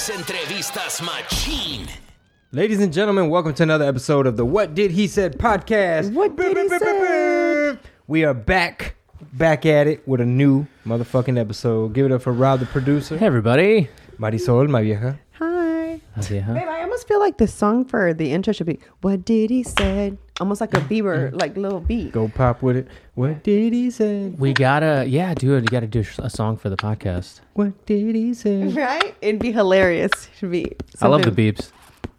chingón. Puras entrevistas machín. Ladies and gentlemen, welcome to another episode of the What Did He Said podcast. What did he say? We are back, back at it with a new motherfucking episode. Give it up for Rob, the producer. Hey everybody. Marisol, my vieja. Hi. Yeah. Babe, I almost feel like the song for the intro should be What Did He Said? Almost like a Bieber, like little beat. Go pop with it. What did he say? We gotta, yeah, dude, you gotta do a song for the podcast. What did he say? Right? It'd be hilarious. It should be. I love the beeps.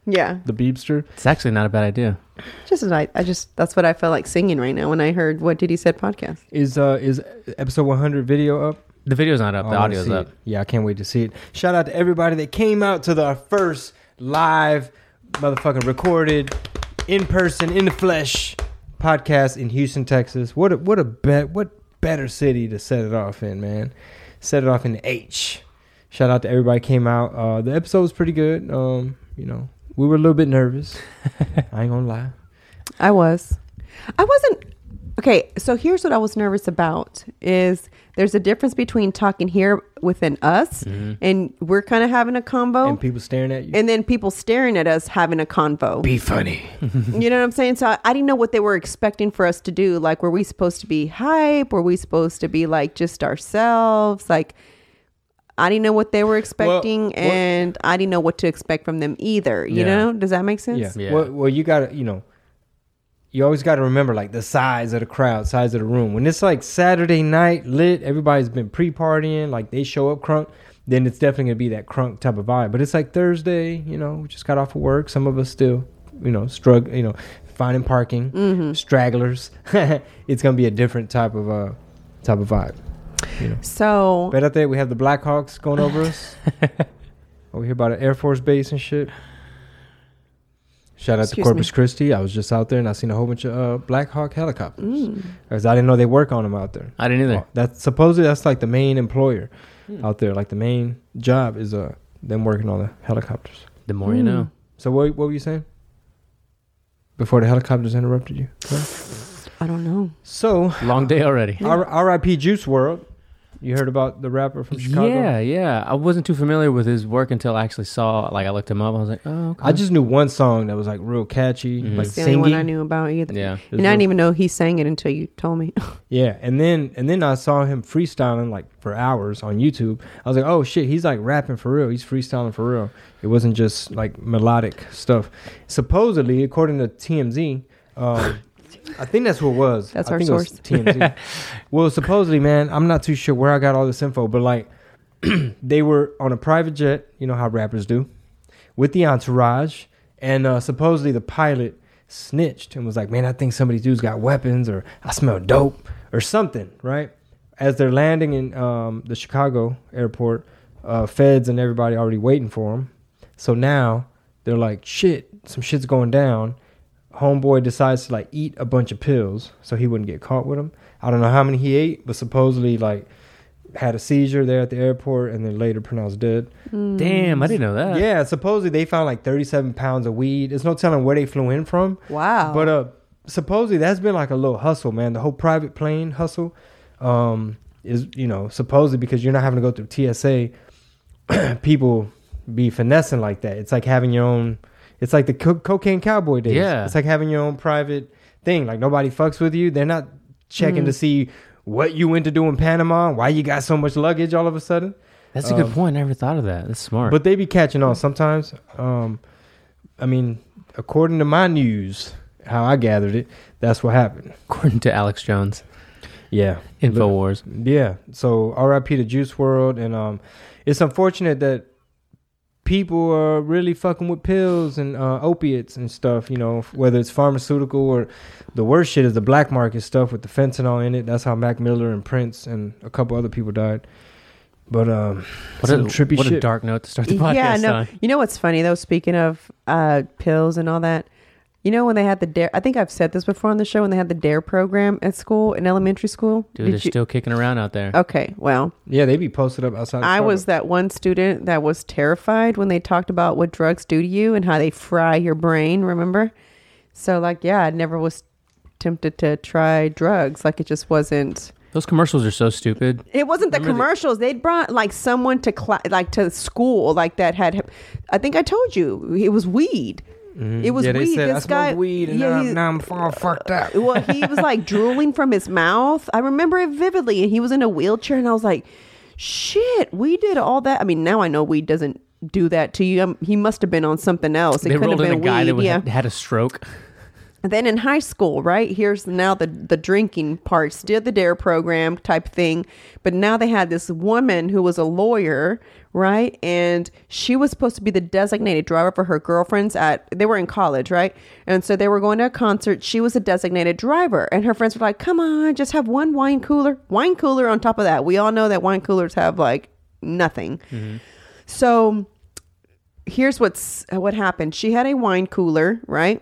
Yeah. The Beepster. It's actually not a bad idea. Just as I, I just, that's what I felt like singing right now when I heard What Did He Said podcast. Is uh is episode 100 video up? The video's not up, I the wanna audio's see up. it. Yeah, I can't wait to see it. Shout out to everybody that came out to the first live, motherfucking recorded, in person, in the flesh podcast in Houston, Texas. What a what a bet what better city to set it off in, man. Set it off in the H. Shout out to everybody who came out. Uh, the episode was pretty good. Um, you know, we were a little bit nervous. I ain't gonna lie. I was. I wasn't. Okay, so here's what I was nervous about is there's a difference between talking here within us mm-hmm. and we're kind of having a convo And people staring at you. and then people staring at us having a convo. Be funny. You know what I'm saying? So I, I didn't know what they were expecting for us to do. Like, were we supposed to be hype? Were we supposed to be like just ourselves? Like, I didn't know what they were expecting, what- and I didn't know what to expect from them either. You Yeah. know? Does that make sense? Yeah. Yeah. Well, well, you gotta, you know, you always gotta remember like the size of the crowd, size of the room. When it's like Saturday night lit, everybody's been pre-partying, like they show up crunk, then it's definitely gonna be that crunk type of vibe. But it's like Thursday, you know, we just got off of work. Some of us still, you know, struggle, you know, finding parking, stragglers. it's gonna be a different type of uh type of vibe. So But out there we have the Blackhawks going over us. Over here by the Air Force Base and shit. Shout out Excuse to Corpus me. Christi. I was just out there and I seen a whole bunch of uh, Black Hawk helicopters. Mm. Because I didn't know they work on them out there. I didn't either. That's supposedly that's like the main employer Hmm. out there. Like the main job is uh them working on the helicopters. The more you know. So what what were you saying? Before the helicopters interrupted you. I don't know. So Long day already. R- R.I.P. Juice WRLD. You heard about the rapper from Chicago? Yeah, yeah. I wasn't too familiar with his work until I actually saw, like, I looked him up. I was like, oh, okay. I just knew one song that was like real catchy, Mhm. like It's the only one I knew about either. Yeah. And I didn't even know he sang it until you told me. Yeah, and then and then I saw him freestyling like for hours on YouTube. I was like, oh shit, he's like rapping for real. He's freestyling for real. It wasn't just like melodic stuff. Supposedly, according to TMZ, um, I think that's who it was. That's I our think it was source. TMZ. well, supposedly, man, I'm not too sure where I got all this info, but like they were on a private jet. You know how rappers do, with the entourage, and uh, supposedly the pilot snitched and was like, "Man, I think some dude's got weapons, or I smell dope, or something." Right as they're landing in um, the Chicago airport, uh, feds and everybody already waiting for them. So now they're like, "Shit, some shit's going down." Homeboy decides to like eat a bunch of pills so he wouldn't get caught with them. I don't know how many he ate, but supposedly like had a seizure there at the airport and then later pronounced dead. Damn, I didn't know that. Yeah, supposedly they found like 37 pounds of weed. There's no telling where they flew in from. wow. But uh, supposedly that's been like a little hustle, man. The whole private plane hustle um, is, you know, supposedly because you're not having to go through TSA, people be finessing like that. It's like having your own. It's like the co- cocaine cowboy days. Yeah. it's like having your own private thing. Like nobody fucks with you. They're not checking to see what you went to do in Panama, why you got so much luggage all of a sudden. That's a good point. I never thought of that. That's smart. But they be catching on sometimes. Um, I mean, according to my news, how I gathered it, that's what happened. according to Alex Jones, Yeah, Infowars. yeah. So R.I.P. to Juice WRLD, and um, it's unfortunate that people are really fucking with pills and uh, opiates and stuff. You know, whether it's pharmaceutical or the worst shit is the black market stuff with the fentanyl in it. That's how Mac Miller and Prince and a couple other people died. But um, What, a, trippy what shit. a dark note to start the podcast yeah, no. on. You know what's funny though? Speaking of uh, pills and all that, you know when they had the dare. I think I've said this before on the show when they had the dare program at school in elementary school. Dude, Did they're still kicking around out there. Okay, well, Yeah, they'd be posted up outside. I was that one student that was terrified when they talked about what drugs do to you and how they fry your brain. Remember? So like, yeah, I never was tempted to try drugs. Like it just wasn't. Those commercials are so stupid. It wasn't the Remember the- commercials. They'd brought like someone to cla- like to school like that had. I think I told you it was weed. It was yeah, they weed. said this guy, weed and yeah, now, he- now I'm all fucked up. well, he was like drooling from his mouth. I remember it vividly, and he was in a wheelchair, and I was like, "Shit, we did all that." I mean, now I know weed doesn't do that to you. Um, he must have been on something else. It they rolled have in a been guy weed. that was, yeah. had, had a stroke. then in high school, right? Here's now the the drinking part, did the dare program type thing, but now they had this woman who was a lawyer, right? And she was supposed to be the designated driver for her girlfriends at they were in college, right? And so they were going to a concert. She was a designated driver, and her friends were like, "Come on, just have one wine cooler, wine cooler on top of that." We all know that wine coolers have like nothing. Mm-hmm. So here's what's what happened. She had a wine cooler, right?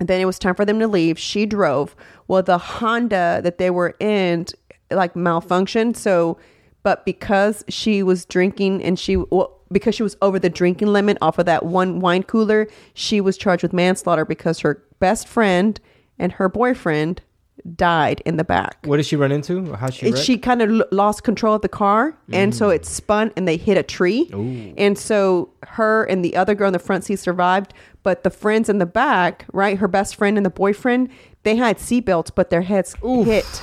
And then it was time for them to leave. She drove. Well, the Honda that they were in like malfunctioned. So, but because she was drinking and she, well, because she was over the drinking limit off of that one wine cooler, she was charged with manslaughter because her best friend and her boyfriend died in the back. What did she run into? How she? She kind of l- lost control of the car, and so mm. it spun and they hit a tree. And so her and the other girl in the front seat survived, but the friends in the back, right, her best friend and the boyfriend, they had seatbelts, but their heads hit.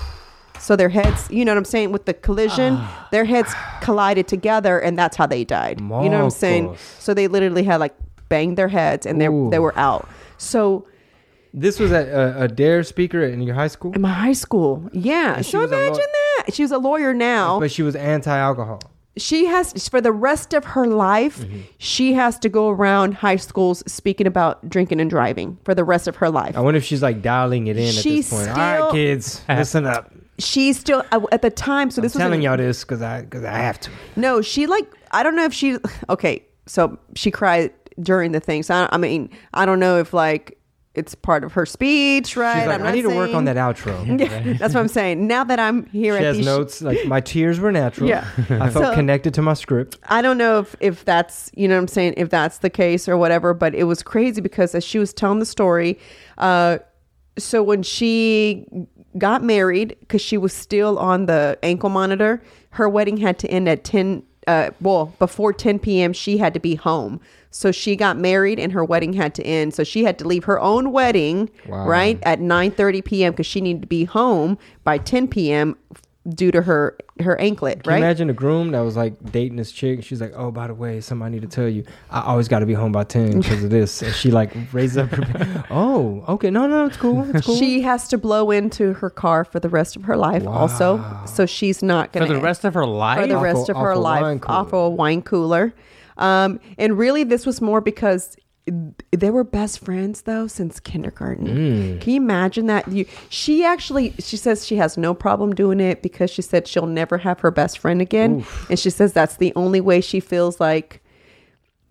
So their heads, you know what I'm saying, with the collision, their heads collided together, and that's how they died. You know what I'm saying? So they literally had like banged their heads, and they Ooh. they were out. So This was at a, a dare speaker in your high school, in my high school, yeah. She So was a law- imagine that she's a lawyer now. but she was anti-alcohol. she has for the rest of her life Mm-hmm. she has to go around high schools speaking about drinking and driving for the rest of her life I wonder if she's like dialing it in She's at this point. All still- right, kids, listen up. She's still at the time so I'm this was telling in- y'all this because I because I have to. no she like i don't know if she okay so she cried during the thing so i, I mean i don't know if like it's part of her speech right like, I'm I need to work on that outro. yeah, that's what i'm saying now that i'm here She has notes like my tears were natural. Yeah. I felt So- connected to my script. I don't know if, if that's, you know what I'm saying, if that's the case or whatever, but it was crazy because as she was telling the story, uh, so when she got married, because she was still on the ankle monitor, her wedding had to end at 10, uh, well, before 10 p.m., she had to be home. So she got married and her wedding had to end. So she had to leave her own wedding, Wow. right, at 9.30 p.m. because she needed to be home by 10 p.m. due to her her anklet, Can right? you imagine a groom that was like dating this chick? She's like, "Oh, by the way, something I need to tell you. I always got to be home by ten because of this." And she like raises up. Her, oh, okay, no, no, it's cool, it's cool. She has to blow into her car for the rest of her life, also. So she's not For the rest of her life? for the rest a- of her off a life wine cooler. off a wine cooler. Um, and really, this was more because they were best friends though since kindergarten. Mm. Can you imagine that? You, she actually, she says she has no problem doing it because she said she'll never have her best friend again, and she says that's the only way she feels like,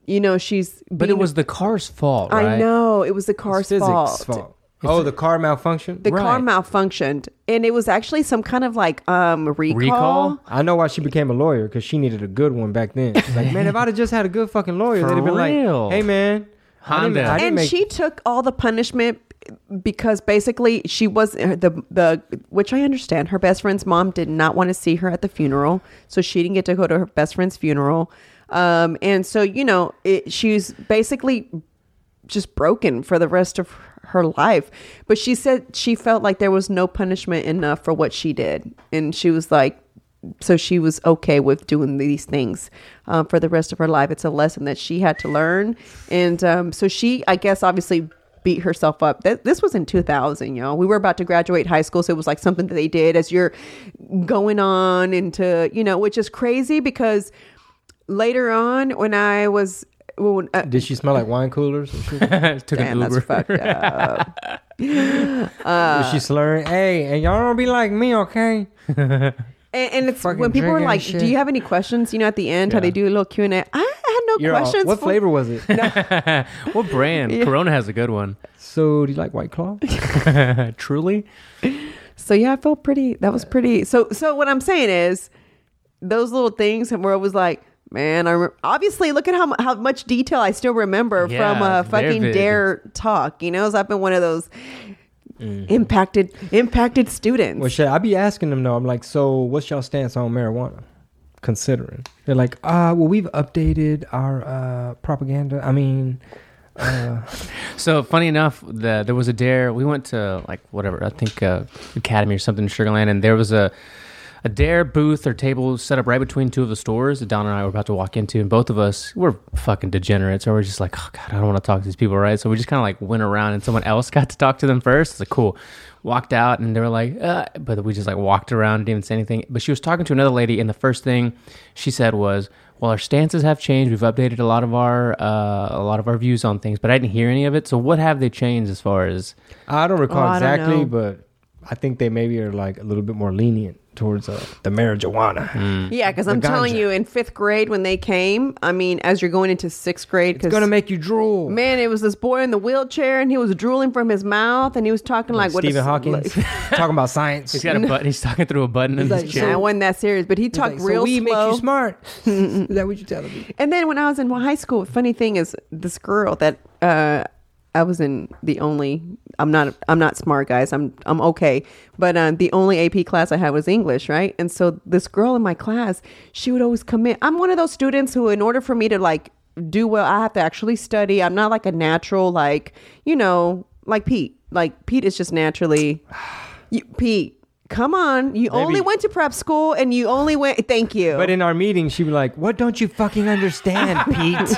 you know, she's. But it was the car's fault, right? I know it was the car's physics fault. fault. Oh, the car malfunctioned. The car malfunctioned, and it was actually some kind of like um recall. Recall? I know why she became a lawyer because she needed a good one back then. She's like, man, if I'd have just had a good fucking lawyer, they'd have been real. like, hey, man, I didn't- Honda. I didn't and make- she took all the punishment because basically she was the the which I understand. Her best friend's mom did not want to see her at the funeral, so she didn't get to go to her best friend's funeral. Um, and so you know, it, she's basically just broken for the rest of her life. But she said she felt like there was no punishment enough for what she did, and she was like, so she was okay with doing these things um, for the rest of her life. It's a lesson that she had to learn, and um, so she, I guess, obviously beat herself up. Th- This was in 2000, y'all. We were about to graduate high school, so it was like something that they did as you're going on into, you know, which is crazy because later on when I was. When, uh, Did she smell like wine coolers? Took damn, an that's fucked up. Was she slurring? Hey, and y'all don't be like me, okay? And, and it's Fucking when people were drinking like, and shit. "Do you have any questions?" You know, at the end, how Yeah. they do a little Q and A. I had no You're all- questions. what for- flavor was it? what brand? Corona has a good one. So do you like White Claw? Truly. So yeah, I felt pretty. That was pretty. So so what I'm saying is, those little things where it was like, man, I rem- obviously look at how mu- how much detail I still remember Yeah, from a it's fucking vivid. Dare talk. You know, so I've been one of those impacted impacted students. Well, shit, I be asking them though. I'm like, so what's y'all stance on marijuana? Considering they're like, uh, well, we've updated our uh propaganda. I mean, uh, So funny enough, the, there was a dare. We went to like whatever I think uh, Academy or something in Sugar Land, and there was a a dare booth or table set up right between two of the stores that Don and I were about to walk into, and both of us were fucking degenerates. Or we're just like, oh god, I don't want to talk to these people, right? So we just kind of like went around, and someone else got to talk to them first. It's like cool. Walked out, and they were like, uh, but we just like walked around, didn't even say anything. But she was talking to another lady, and the first thing she said was, "Well, our stances have changed. We've updated a lot of our uh, a lot of our views on things, but I didn't hear any of it. So what have they changed as far as I don't recall Oh, I don't exactly, know. but I think they maybe are like a little bit more lenient towards uh, the marijuana. Mm. yeah, because I'm telling you, in fifth grade when they came, I mean, as you're going into sixth grade, It's gonna make you drool. man, it was this boy in the wheelchair, and he was drooling from his mouth, and he was talking like, what Stephen is- Hawkins talking about science. he's got a button? He's talking through a button in He's his chair. Nah, I wasn't that serious, but he He's talked like, so real we make you smart. is that what you're telling me? And then when I was in high school, funny thing is this girl that uh, I was in the only I'm not I'm not smart guys. I'm I'm okay. But um, the only AP class I had was English right? And so this girl in my class she would always come in I'm one of those students who in order for me to like do well I have to actually study. I'm not like a natural like you know like Pete. Like Pete is just naturally you, Pete come on you only went to prep school and you only went thank you But in our meeting, she'd be like, "What don't you fucking understand, Pete?"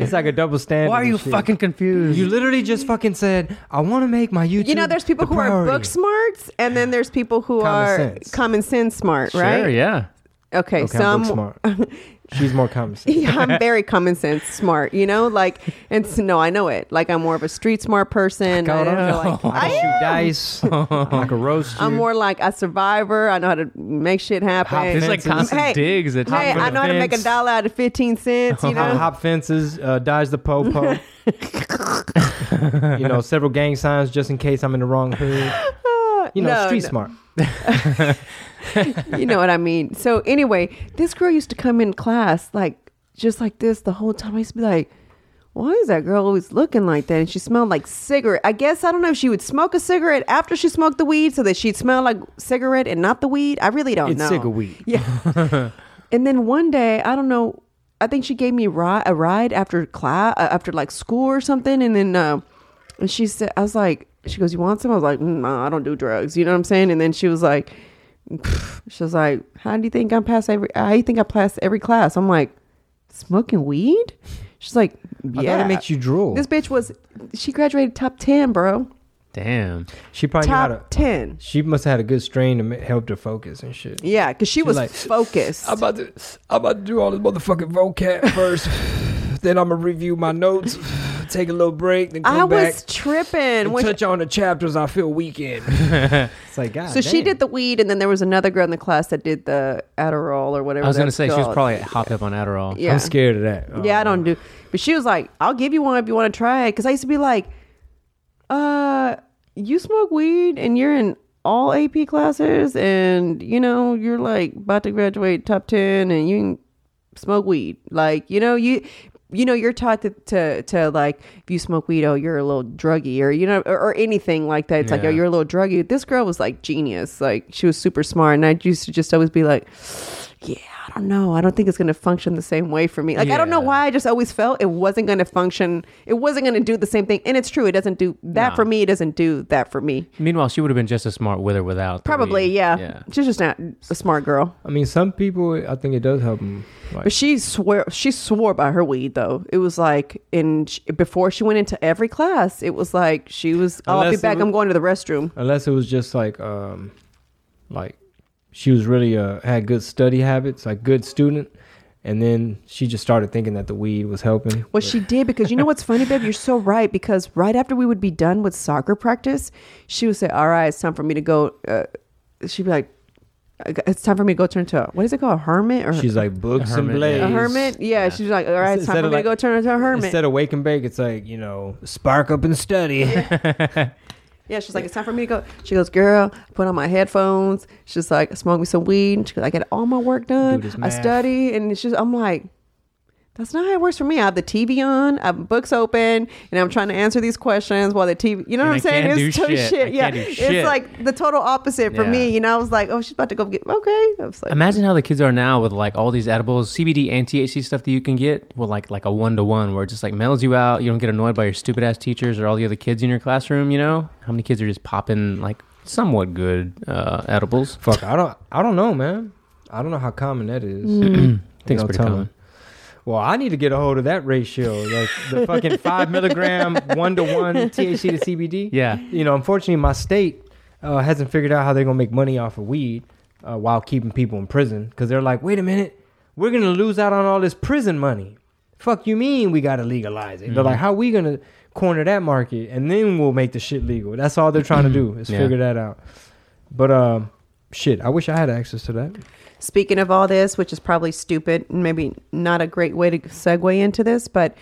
it's like a double standard. Why are you shit. fucking confused? You literally just fucking said, "I want to make my YouTube." you know there's people the who are book smarts and then there's people who Common are sense. common sense smart sure, right yeah. okay, Okay, so I'm I'm, book smart. She's more common sense. yeah, I'm very common sense smart you know like and so, no I know it like I'm more of a street smart person Got I, her. feel like, I I shoot am. dice. I can roast you. I'm more like a survivor I know how to make shit happen Hop There's like constant Hey, digs at hey I the know how to make a dollar out of 15 cents you know hop fences, uh, dodge the po-po. you know, several gang signs just in case I'm in the wrong hood. You know, No, street no. smart. you know what I mean. So anyway, this girl used to come in class like just like this the whole time. I used to be like, why is that girl always looking like that? And she smelled like cigarette. I guess I don't know if she would smoke a cigarette after she smoked the weed so that she'd smell like cigarette and not the weed. I really don't It's know. cigar weed. Yeah. and then one day, I don't know. I think she gave me a ride, a ride after class, uh, after like school or something. And then, uh, and she said, I was like, she goes, "You want some?" I was like, "No, I don't do drugs." You know what I'm saying? And then she was like, she was like, "How do you think I'm pass every? How do you think I pass every class?" I'm like, "Smoking weed?" She's like, "Yeah." it makes you drool. This bitch was, she graduated top ten, bro. Damn. she probably knew how Top ten. She must have had a good strain to ma- help her focus and shit. Yeah, because she was like, focused. I'm about to, I'm about to do all this motherfucking vocab first. then I'm gonna review my notes, take a little break, then come back I back. was tripping. and when she- touch on the chapters I feel weak in. it's like God. So she did the weed, and then there was another girl in the class that did the Adderall or whatever. I was gonna that's say she was called. probably hopped up on Adderall. Yeah, I'm scared of that. Oh. yeah, I don't do. But she was like, "I'll give you one if you want to try it." Because I used to be like, "Uh, you smoke weed and you're in all AP classes, and you know you're like about to graduate top ten, and you smoke weed. Like you know you." You know, you're taught to, to to like if you smoke weed, oh, you're a little druggy, or you know, or, or anything like that. It's like, oh, you're a little druggy. This girl was like genius. Like she was super smart, and I used to just always be like, yeah, I don't know. I don't think it's going to function the same way for me. Like, I don't know why. I just always felt it wasn't going to function. It wasn't going to do the same thing. And it's true. It doesn't do that Nah. for me. It doesn't do that for me. Meanwhile, she would have been just as smart with or without. Probably, yeah. Yeah. She's just not a smart girl. I mean, some people, I think it does help them. Like, But she swear she swore by her weed though. It was like in before she went into every class, it was like she was. Oh, I'll be back. was- I'm going to the restroom. unless it was just like, um, like she was really uh had good study habits, like good student, and then she just started thinking that the weed was helping. Well, she did because you know what's funny, babe? You're so right. Because right after we would be done with soccer practice, she would say, "All right, it's time for me to go." Uh, she'd be like, it's time for me to go turn into a, what is it called? A hermit or She's like books and hermit, yeah. blades. a hermit? Yeah, Yeah. she's like, all right, it's Instead time for of me to go turn into a hermit. Instead of wake and bake, it's like you know, spark up and study. Yeah, she's like, it's time for me to go. She goes, girl, put on my headphones. She's like, smoke me some weed. She goes, I get all my work done. Do I math. study, and it's just, I'm like, that's not how it works for me. I have the TV on, I have books open, and I'm trying to answer these questions while the TV. You know And what I'm I saying? can't it's do total shit. I Yeah, can't do it's shit. like the total opposite for Yeah. me. You know, I was like, oh, she's about to go get. Okay, I was like, Imagine how the kids are now with like all these edibles, CBD and THC stuff that you can get. Well, like like a one to one where it just like mellows you out. You don't get annoyed by your stupid ass teachers or all the other kids in your classroom. You know how many kids are just popping like somewhat good uh, edibles? Fuck, I don't, I don't know, man. I don't know how common that is. I think You it's pretty tell common. me. Well, I need to get a hold of that ratio, like the fucking five milligram one to one THC to CBD. Yeah. You know, unfortunately, my state uh, hasn't figured out how they're gonna make money off of weed uh, while keeping people in prison because they're like, wait a minute, we're gonna lose out on all this prison money. Fuck you mean we gotta legalize it? They're like, how we gonna corner that market and then we'll make the shit legal? That's all they're trying to do is Yeah. figure that out. But um, shit, I wish I had access to that. Speaking of all this, which is probably stupid, and maybe not a great way to segue into this, but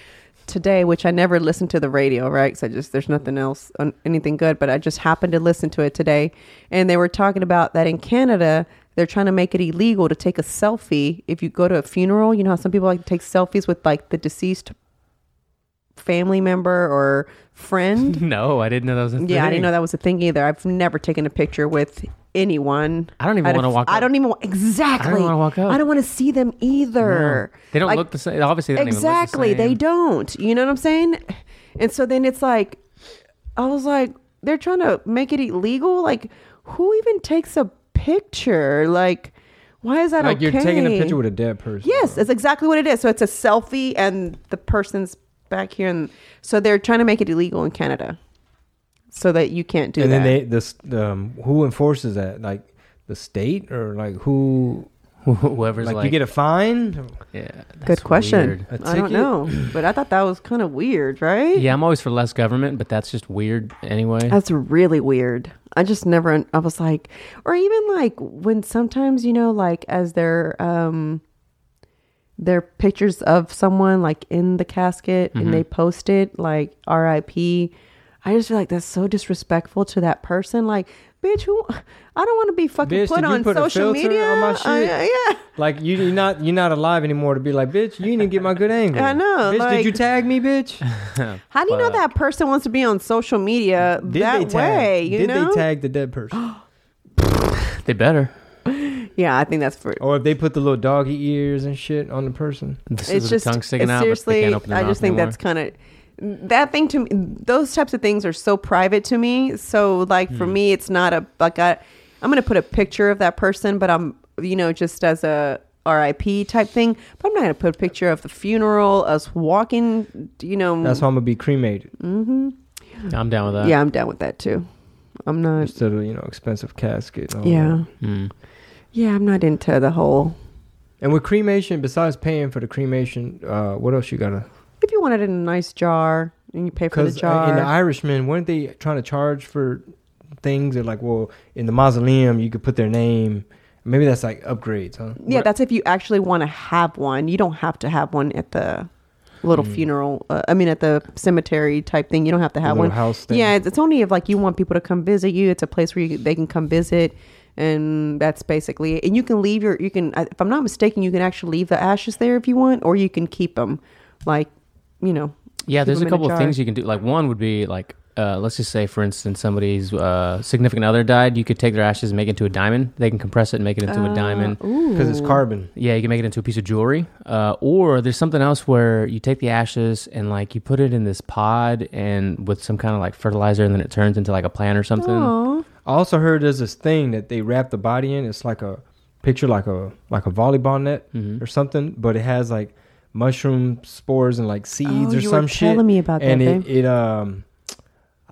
today, which I never listened to the radio, right? Because I just there's nothing else, anything good, but I just happened to listen to it today, and they were talking about that in Canada. They're trying to make it illegal to take a selfie if you go to a funeral. You know how some people like to take selfies with like the deceased family member or friend. No, I didn't know that was a thing. Yeah, I didn't know that was a thing either. I've never taken a picture with anyone. I don't even at wanna f- walk I up. don't even wa- exactly. wanna walk up. I don't want to see them either. No. They don't Like, look the same. Obviously, they don't exactly. Even look the They don't. You know what I'm saying? And so then it's like, I was like, they're trying to make it illegal. Like, who even takes a picture? Like, why is that Like okay? you're taking a picture with a dead person. Yes, that's exactly what it is. So it's a selfie, and the person's back here, and so they're trying to make it illegal in Canada, so that you can't do and that. And then they this um who enforces that like the state or like who Whoever's like, like, you get a fine yeah. Good question. I don't know, but I thought that was kind of weird, right? Yeah, I'm always for less government, but that's just weird anyway. That's really weird. I just never. I was like, or even like when sometimes you know, like as they're um, their pictures of someone like in the casket Mm-hmm. and they post it like R.I.P. I just feel like that's so disrespectful to that person. Like, bitch, who? I don't want to be fucking Bitch, put on put social media. on my I- shit? yeah. like you you're not you're not alive anymore to be like bitch you didn't get my good angle I know, bitch like- did you tag me bitch How do you know that person wants to be on social media did that tag way? You did know? they tag the dead person They better. Yeah, I think that's for. or if they put the little doggy ears and shit on the person This it's is just the tongue sticking it's out. but they seriously can't open their i just think anymore. that's kind of that thing to me those types of things are so private to me so like Hmm. for me it's not a like I, i'm gonna put a picture of that person but i'm you know just as a rip type thing but i'm not gonna put a picture of the funeral us walking you know that's how i'm gonna be cremated Mm-hmm. I'm down with that. yeah i'm down with that too i'm not instead of you know expensive casket yeah that. Mm. Yeah i'm not into the whole and with cremation besides paying for the cremation uh what else you gotta if you want it in a nice jar and you pay for the Because jar in the Irishman, weren't they trying to charge for things? They're like, well, in the mausoleum, you could put their name. Maybe that's like upgrades, huh? Yeah, What- that's if you actually want to have one. You don't have to have one at the little Mm. funeral. Uh, I mean, at the cemetery type thing. You don't have to have little one. house thing. Yeah, it's, it's only if like you want people to come visit you. It's a place where you, they can come visit, and that's basically it. And you can leave your. You can, if I'm not mistaken, you can actually leave the ashes there if you want, or you can keep them. Like, you know. Yeah, there's a in couple of things you can do. Like one would be like, uh, let's just say, for instance, somebody's uh, significant other died. You could take their ashes and make it into a diamond. They can compress it and make it into a diamond. because it's carbon. Yeah, you can make it into a piece of jewelry. Uh, or there's something else where you take the ashes and like you put it in this pod and with some kind of like fertilizer, and then it turns into like a plant or something. Aw. I also heard there's this thing that they wrap the body in. It's like a picture, like a like a volleyball net Mhm. or something, but it has like mushroom spores and like seeds Oh, or you some were shit. telling me about that, and it, babe. it um.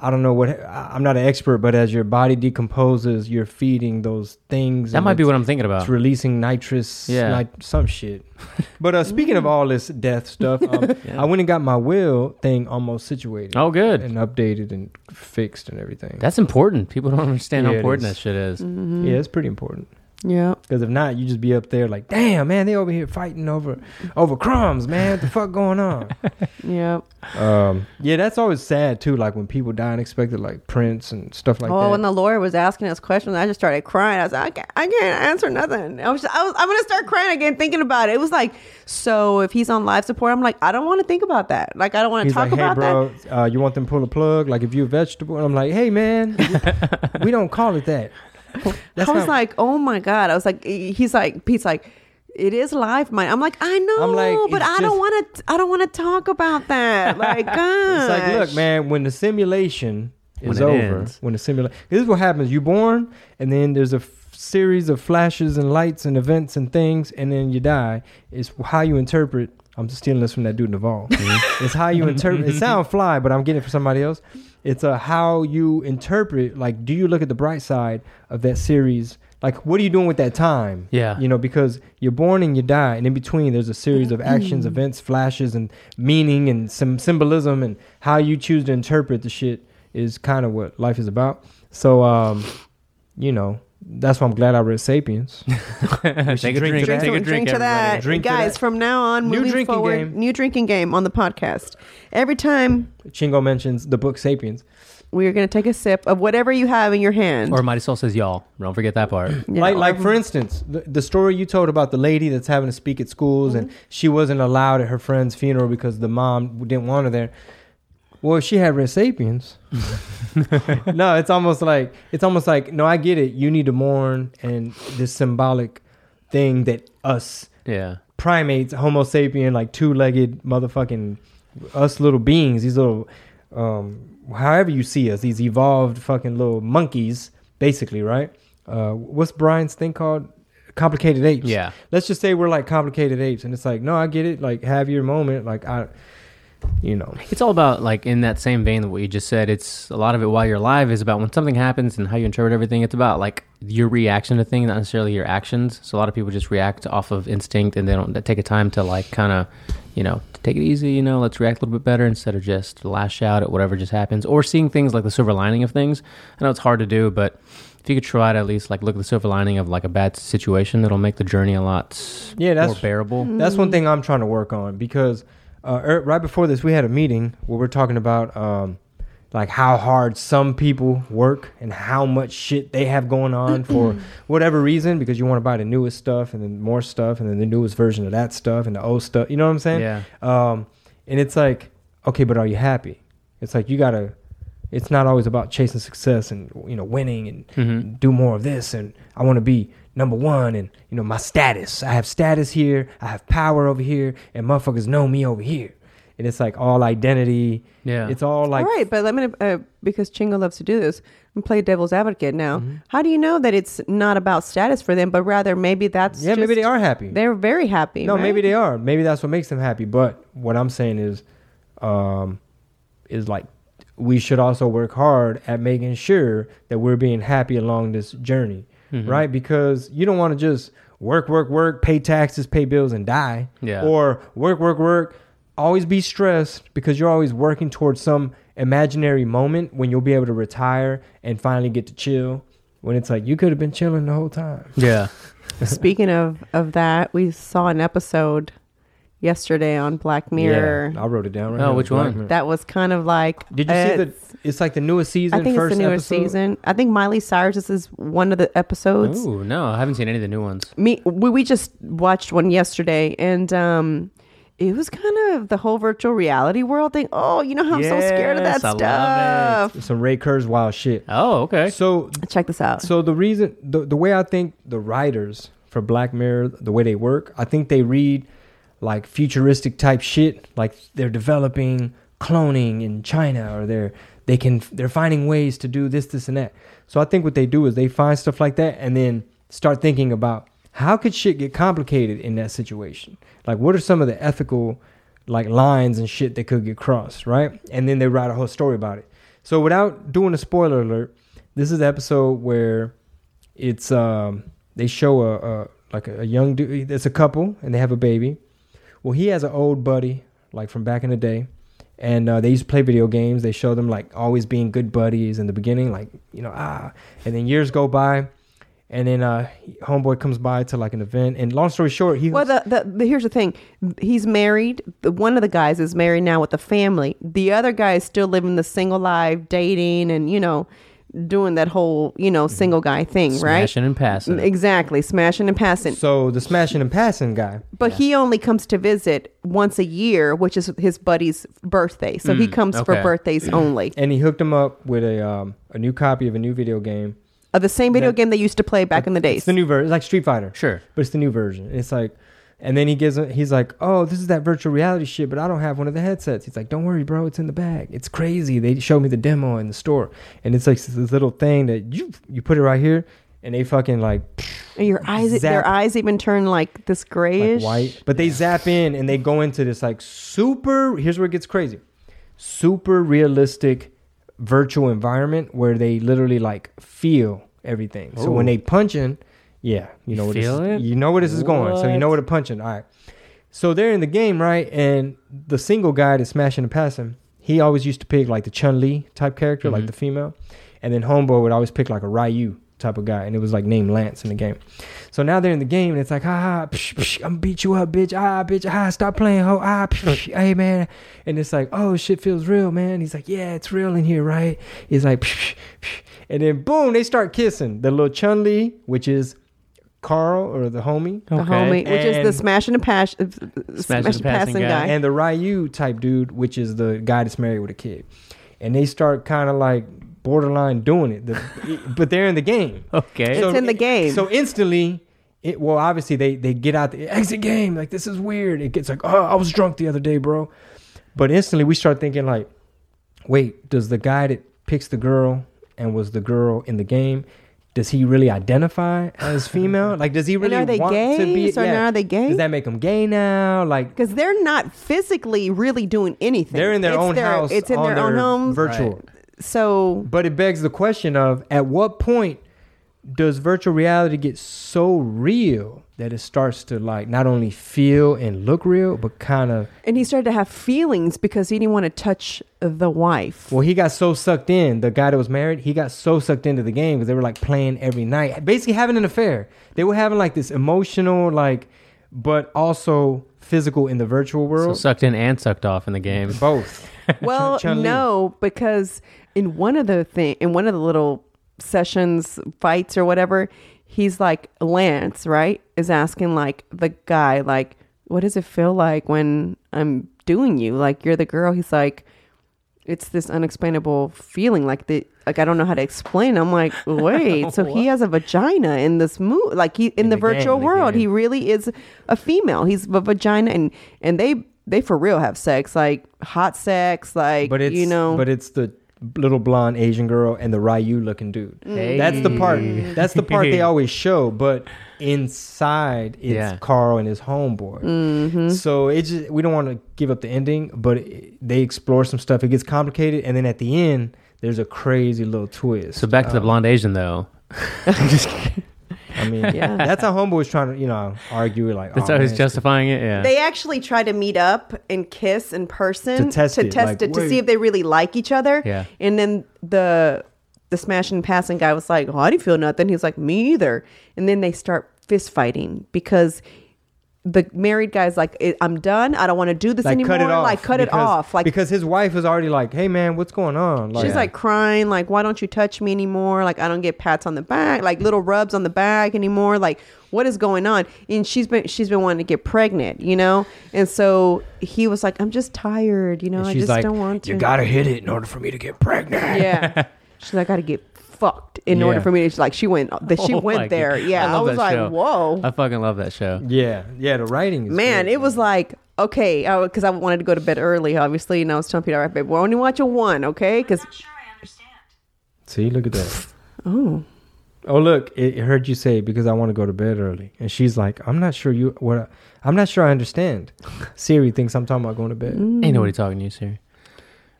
I don't know what I- I'm not an expert, but as your body decomposes, you're feeding those things. That might be what I'm thinking about. It's releasing nitrous, Yeah. nit- some shit. But uh, speaking of all this death stuff, um, Yeah. I went and got my will thing almost situated. Oh, good. And updated and fixed and everything. That's important. People don't understand Yeah, how important is. that shit is. Mm-hmm. yeah, it's pretty important. Yeah. Because if not, you just be up there like, damn, man, they over here fighting over over crumbs, man. What the fuck going on? Yeah. um, yeah, that's always sad too. Like when people die unexpected, like Prince and stuff like oh, that. Oh, when the lawyer was asking us questions, I just started crying. I was like, I can't, I can't answer nothing. I was, I was, I'm gonna start crying again thinking about it. It was like, so if he's on life support, I'm like, I don't want to think about that. Like, I don't want to talk like, hey, about bro, uh, you want them to pull a plug? Like if you're a vegetable, and I'm like, hey, man, we don't call it that. That. That's I was not- like, oh my god. I was like, he's like, Pete's like. It is life, mine. I'm like, I know, I'm like, but it's I don't just- want to. I don't want to talk about that. Like, gosh. It's like, look, man, when the simulation is When it over, ends. when the simulation, this is what happens. You're born, and then there's a f- series of flashes and lights and events and things, and then you die. It's how you interpret. I'm stealing this from that dude Naval. Mm-hmm. it's how you interpret. It sounds fly, but I'm getting it for somebody else. It's a how you interpret. Like, do you look at the bright side of that series? Like, what are you doing with that time? Yeah. You know, because you're born and you die, and in between, there's a series of actions, events, flashes, and meaning and some symbolism, and how you choose to interpret the shit is kind of what life is about. So, um, you know, that's why I'm glad I read 'Sapiens. take a drink drink. to that. Take a drink, drink. to that, everybody. Drink to guys. that. From now on, New moving drinking forward, game. new drinking game on the podcast. Every time Chingo mentions the book *Sapiens*. we are going to take a sip of whatever you have in your hand. Or Mighty Soul says y'all. Don't forget that part. Yeah, like, or- like for um, instance, the, the story you told about the lady that's having to speak at schools and mm-hmm. she wasn't allowed at her friend's funeral because the mom didn't want her there. Well, she had read *Sapiens*. no, it's almost like it's almost like no, I get it. You need to mourn and this symbolic thing that us Yeah. primates, Homo sapien, like two-legged motherfucking us little beings, these little, um, however you see us, these evolved fucking little monkeys, basically, right? Uh, what's Brian's thing called? Complicated apes. Yeah. Let's just say we're like complicated apes, and it's like, no, I get it. Like, have your moment. Like, I, you know, It's all about like in that same vein of what you just said. It's a lot of it while you're alive is about when something happens and how you interpret everything. It's about like your reaction to things, not necessarily your actions. So a lot of people just react off of instinct and they don't take a time to like kind of, you know, take it easy. You know, let's react a little bit better instead of just lash out at whatever just happens or seeing things like the silver lining of things. I know it's hard to do, but if you could try to at least like look at the silver lining of like a bad situation, it'll make the journey a lot Yeah, that's- more bearable. That's one thing I'm trying to work on because uh, er, right before this, we had a meeting where we're talking about um, like how hard some people work and how much shit they have going on for whatever reason because you want to buy the newest stuff and then more stuff and then the newest version of that stuff and the old stuff. You know what I'm saying? Yeah. Um, and it's like, okay, but are you happy? It's like you gotta. It's not always about chasing success and you know winning and Mhm. do more of this and I want to be number one and you know my status. I have status here. I have power over here, and motherfuckers know me over here. And it's like all identity. Yeah. It's all like all right, but let me uh, because Chingo loves to do this and play devil's advocate. Now, Mm-hmm. how do you know that it's not about status for them, but rather maybe that's yeah, maybe they are happy. They're very happy. No, right? maybe they are. Maybe that's what makes them happy. But what I'm saying is, um, is like we should also work hard at making sure that we're being happy along this journey, Mm-hmm. right? Because you don't want to just work, work, work, pay taxes, pay bills, and die. Yeah. Or work, work, work. Always be stressed because you're always working towards some imaginary moment when you'll be able to retire and finally get to chill. When it's like you could have been chilling the whole time. Yeah. Speaking of of that, we saw an episode yesterday on Black Mirror. Yeah, I wrote it down right Oh, now. which Black one? Mirror. That was kind of like. Did you see the? It's like the newest season. I think it's the newest episode? season. I think Miley Cyrus is one of the episodes. Ooh, no, I haven't seen any of the new ones. Me, we, we just watched one yesterday, and um, it was kind of the whole virtual reality world thing. Oh, you know how I'm so scared of that Yes, I love stuff. Some Ray Kurzweil shit. Oh, okay. So, Check this out. so the reason, the the way I think the writers for Black Mirror, the way they work, I think they read like futuristic type shit. Like they're developing cloning in China, or they're they can they're finding ways to do this, this, and that. So I think what they do is they find stuff like that, and then start thinking about how could shit get complicated in that situation. Like what are some of the ethical like lines and shit that could get crossed, right? And then they write a whole story about it. So without doing a spoiler alert, this is the episode where it's um they show a, a like a, a young dude. It's a couple and they have a baby. Well, he has an old buddy like from back in the day, and uh, they used to play video games. They show them like always being good buddies in the beginning, like you know ah, and then years go by, And then uh, homeboy comes by to like an event. And long story short, he Well, the, the, the here's the thing. He's married. The, one of the guys is married now with a family. The other guy is still living the single life, dating, and you know, doing that whole you know single guy thing, right? Smashing and passing. Exactly, smashing and passing. so the smashing and passing guy. But he only comes to visit once a year, which is his buddy's birthday. So he comes for birthdays only. And he hooked him up with a um, a new copy of a new video game. Of the same video That- game they used to play back in the days. It's the new version. It's like Street Fighter. Sure. But it's the new version. It's like, and then he gives, a- he's like, oh, this is that virtual reality shit, but I don't have one of the headsets. He's like, don't worry, bro, it's in the bag. It's crazy. They showed me the demo in the store, and it's like this little thing that you you put it right here, and they fucking like, And your eyes, Zap. their eyes even turn like this like grayish. white, but they zap in and they go into this like super. Here's where it gets crazy, super realistic virtual environment where they literally like feel everything. So when Ooh. they punching, yeah, you know this feel is, it? you know where this is going. So you know What? where to punching. All right. So they're in the game, right? And the single guy that's smashing and passing, he always used to pick like the Chun Li type character, like Mhm. the female, and then Homeboy would always pick like a Ryu type of guy, and it was like named Lance in the game. So now they're in the game, and it's like, ha ha, psh, psh, I'm gonna beat you up, bitch. Ah, bitch. Ah, stop playing, ho. Ah, psh, psh, hey man. And it's like, oh, shit feels real, man. He's like, yeah, it's real in here, right? He's like, psh, psh. and then boom, they start kissing. The little Chun Li, which is Carl or the homie, The Okay. homie, which is the And- smashing and pass, uh, smashing and passing guy. guy. and the Ryu type dude, which is the guy that's married with a kid, and they start kind of like borderline doing it, the, but they're in the game. Okay. It's in the game. So instantly, it well obviously they they get out the exit game like this is weird. It gets like oh I was drunk the other day, bro. But instantly we start thinking like, wait, does the guy that picks the girl and was the girl in the game? Does he really identify as female? Like, does he really are they want to gay? be? So now are they gay? Does that make them gay now? Like, because they're not physically really doing anything. they're in their It's own house. It's in on their, own homes. Virtual. Right. So But it begs the question of at what point does virtual reality get so real that it starts to like not only feel and look real, but kind of and he started to have feelings because he didn't want to touch the wife. well, he got so sucked in. The guy that was married, he got so sucked into the game because they were like playing every night, basically having an affair. They were having like this emotional, like, but also physical in the virtual so world. sucked in and sucked off in the game. Both. Well, Chun-Li. no, because in one of the thing, in one of the little sessions, fights or whatever, he's like Lance, right? Is asking like the guy, like, what does it feel like when I'm doing you? Like you're the girl. He's like, it's this unexplainable feeling, like the like I don't know how to explain. I'm like, wait, so he has a vagina in this movie, like he in, In the, the virtual game, world, game. he really is a female. He's a vagina, and and they they for real have sex, like hot sex, like But it's you know. but it's the little blonde Asian girl and the Ryu looking dude. Hey. That's the part. That's the part they always show. But inside, it's Yeah. Carl and his homeboy. Mm-hmm. So it just we don't want to give up the ending, but it, they explore some stuff. It gets complicated, and then at the end, there's a crazy little twist. So back to the Um, blonde Asian though. I mean, Yeah. that's how homeboy was trying to you know argue like. That's oh, how he's man, justifying it. Yeah. they actually try to meet up and kiss in person To test it, like, to wait. see if they really like each other. Yeah. And then the the smashing and passing guy was like, "Oh, I didn't feel nothing." He's like, "Me either." And then they start fist fighting because the married guy's like, "I- "I'm done. I don't want to do this Like anymore." cut it off. Like cut it because- off. Like because his wife is already like, "Hey man, what's going on?" She's like crying, like, why don't you touch me anymore? Like, I don't get pats on the back, like little rubs on the back anymore. Like, what is going on? And she's been she's been wanting to get pregnant, you know? And so he was like, I'm just tired, you know, I she's just like, don't want to. "You gotta hit it in order for me to get pregnant." Yeah. she's like, I gotta get fucked in order for me to she's like she went that she Oh my went there. God. Yeah. I, love was that like, show. whoa. I fucking love that show. Yeah, yeah. The writing, is Man, great, it was like okay, because I, wanted to go to bed early, obviously, and I was telling Peter, all right, babe, we're only watching one, okay? Because Not sure I understand. See, look at that. oh, Oh, look, it, it heard you say because I want to go to bed early, and she's like, "I'm not sure you what. I'm not sure I understand." Siri thinks I'm talking about going to bed. Mm. Ain't nobody talking to you, Siri.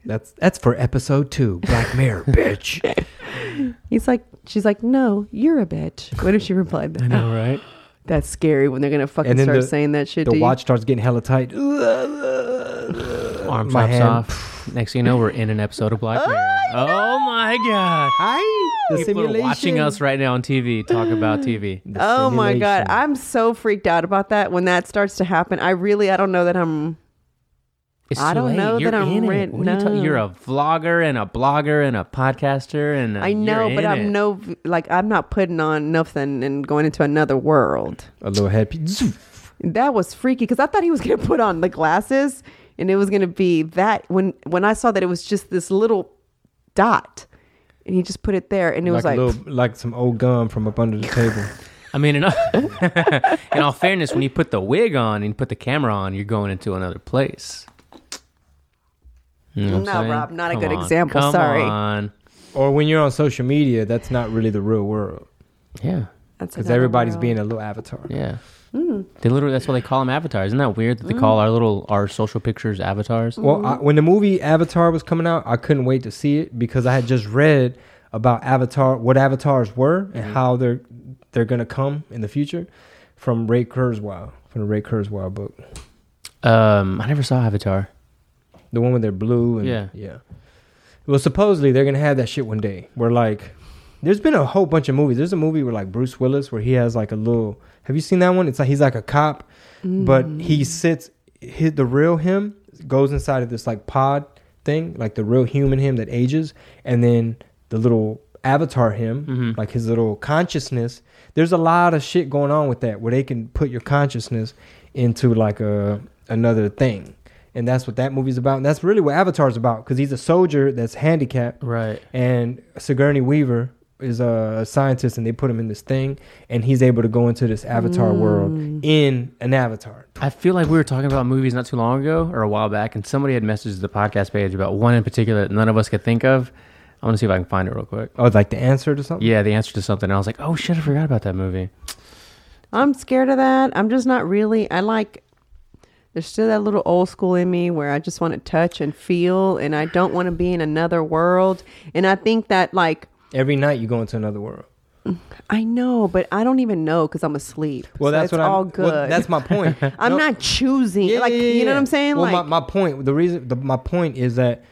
That's that's for episode two, Black Mirror, bitch. He's like, she's like, no, you're a bitch. What if she replied that? I know, right? That's scary when they're gonna fucking And then start the- saying that shit. the to you. watch starts getting hella tight. Arm My chops hand. off. Next thing you know, we're in an episode of Black oh, Mirror. Oh my god! Hi. the People are simulation. watching us right now on TV talk about TV. The Oh my god. I'm so freaked out about that when that starts to happen. I really, I don't know that I'm. It's I don't late. know You're that I'm in it. ready- What are you talking- no. You're a vlogger and a blogger and a podcaster and a, I know, but I'm it. no like I'm not putting on nothing and going into another world. a little headpiece. That was freaky because I thought he was gonna put on the glasses and it was gonna be that when when I saw that it was just this little dot and he just put it there and it like, was like a little, like some old gum from up under the table. I mean, in all, in all fairness, when you put the wig on and you put the camera on, you're going into another place. You know No, saying? Rob, not a good on, example, Come sorry. on. or when you're on social media, that's not really the real world Yeah, that's because everybody's world. being a little avatar. yeah. Hmm. They literally that's why they call them avatars. Isn't that weird that they call our little our social pictures avatars? Well, I, when the movie Avatar was coming out, I couldn't wait to see it because I had just read about Avatar, what avatars were, and how they're they're gonna come in the future from Ray Kurzweil, from the Ray Kurzweil book, Um, I never saw Avatar. The one where they're blue. And, Yeah. yeah. Well, supposedly they're gonna have that shit one day. Where like, there's been a whole bunch of movies. There's a movie where like Bruce Willis, where he has like a little. Have you seen that one? It's like he's like a cop, but mm. he sits. His, the real him goes inside of this like pod thing, like the real human him that ages, and then the little avatar him, mm-hmm. like his little consciousness. There's a lot of shit going on with that, where they can put your consciousness into like a another thing. And that's what that movie's about. And that's really what Avatar's about because he's a soldier that's handicapped Right. and Sigourney Weaver is a scientist and they put him in this thing and he's able to go into this avatar world mm. in an avatar I feel like we were talking about movies not too long ago or a while back, and somebody had messaged the podcast page about one in particular that none of us could think of. I want to see if I can find it real quick. oh like the answer to something Yeah, the answer to something. And I was like, oh shit, I forgot about that movie. I'm scared of that. I'm just not really. I like. There's still that little old school in me where I just want to touch and feel, and I don't want to be in another world. And I think that, like, every night you go into another world I know, but I don't even know because I'm asleep. well So that's what all I'm good. well, that's my point I'm No, not choosing. yeah, like, yeah, you know what I'm saying? well like, my, my point the reason the, my point is that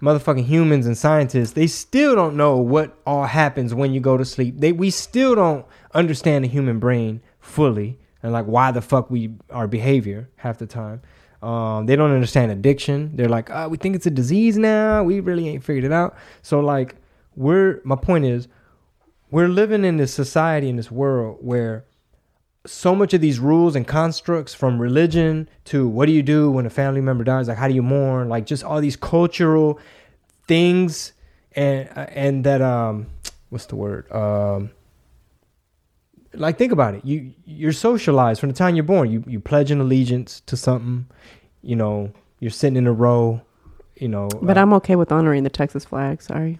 motherfucking humans and scientists they still don't know what all happens when you go to sleep they we still don't understand the human brain fully and like why the fuck we our behavior half the time. Um, they don't understand addiction. They're like oh, we think it's a disease now. We really ain't figured it out. So like we're my point is we're living in this society in this world where so much of these rules and constructs from religion to what do you do when a family member dies? Like how do you mourn? Like just all these cultural things and and that um what's the word? Um like think about it you you're socialized from the time you're born you you pledge an allegiance to something you know you're sitting in a row you know but uh, I'm okay with honoring the Texas flag. Sorry.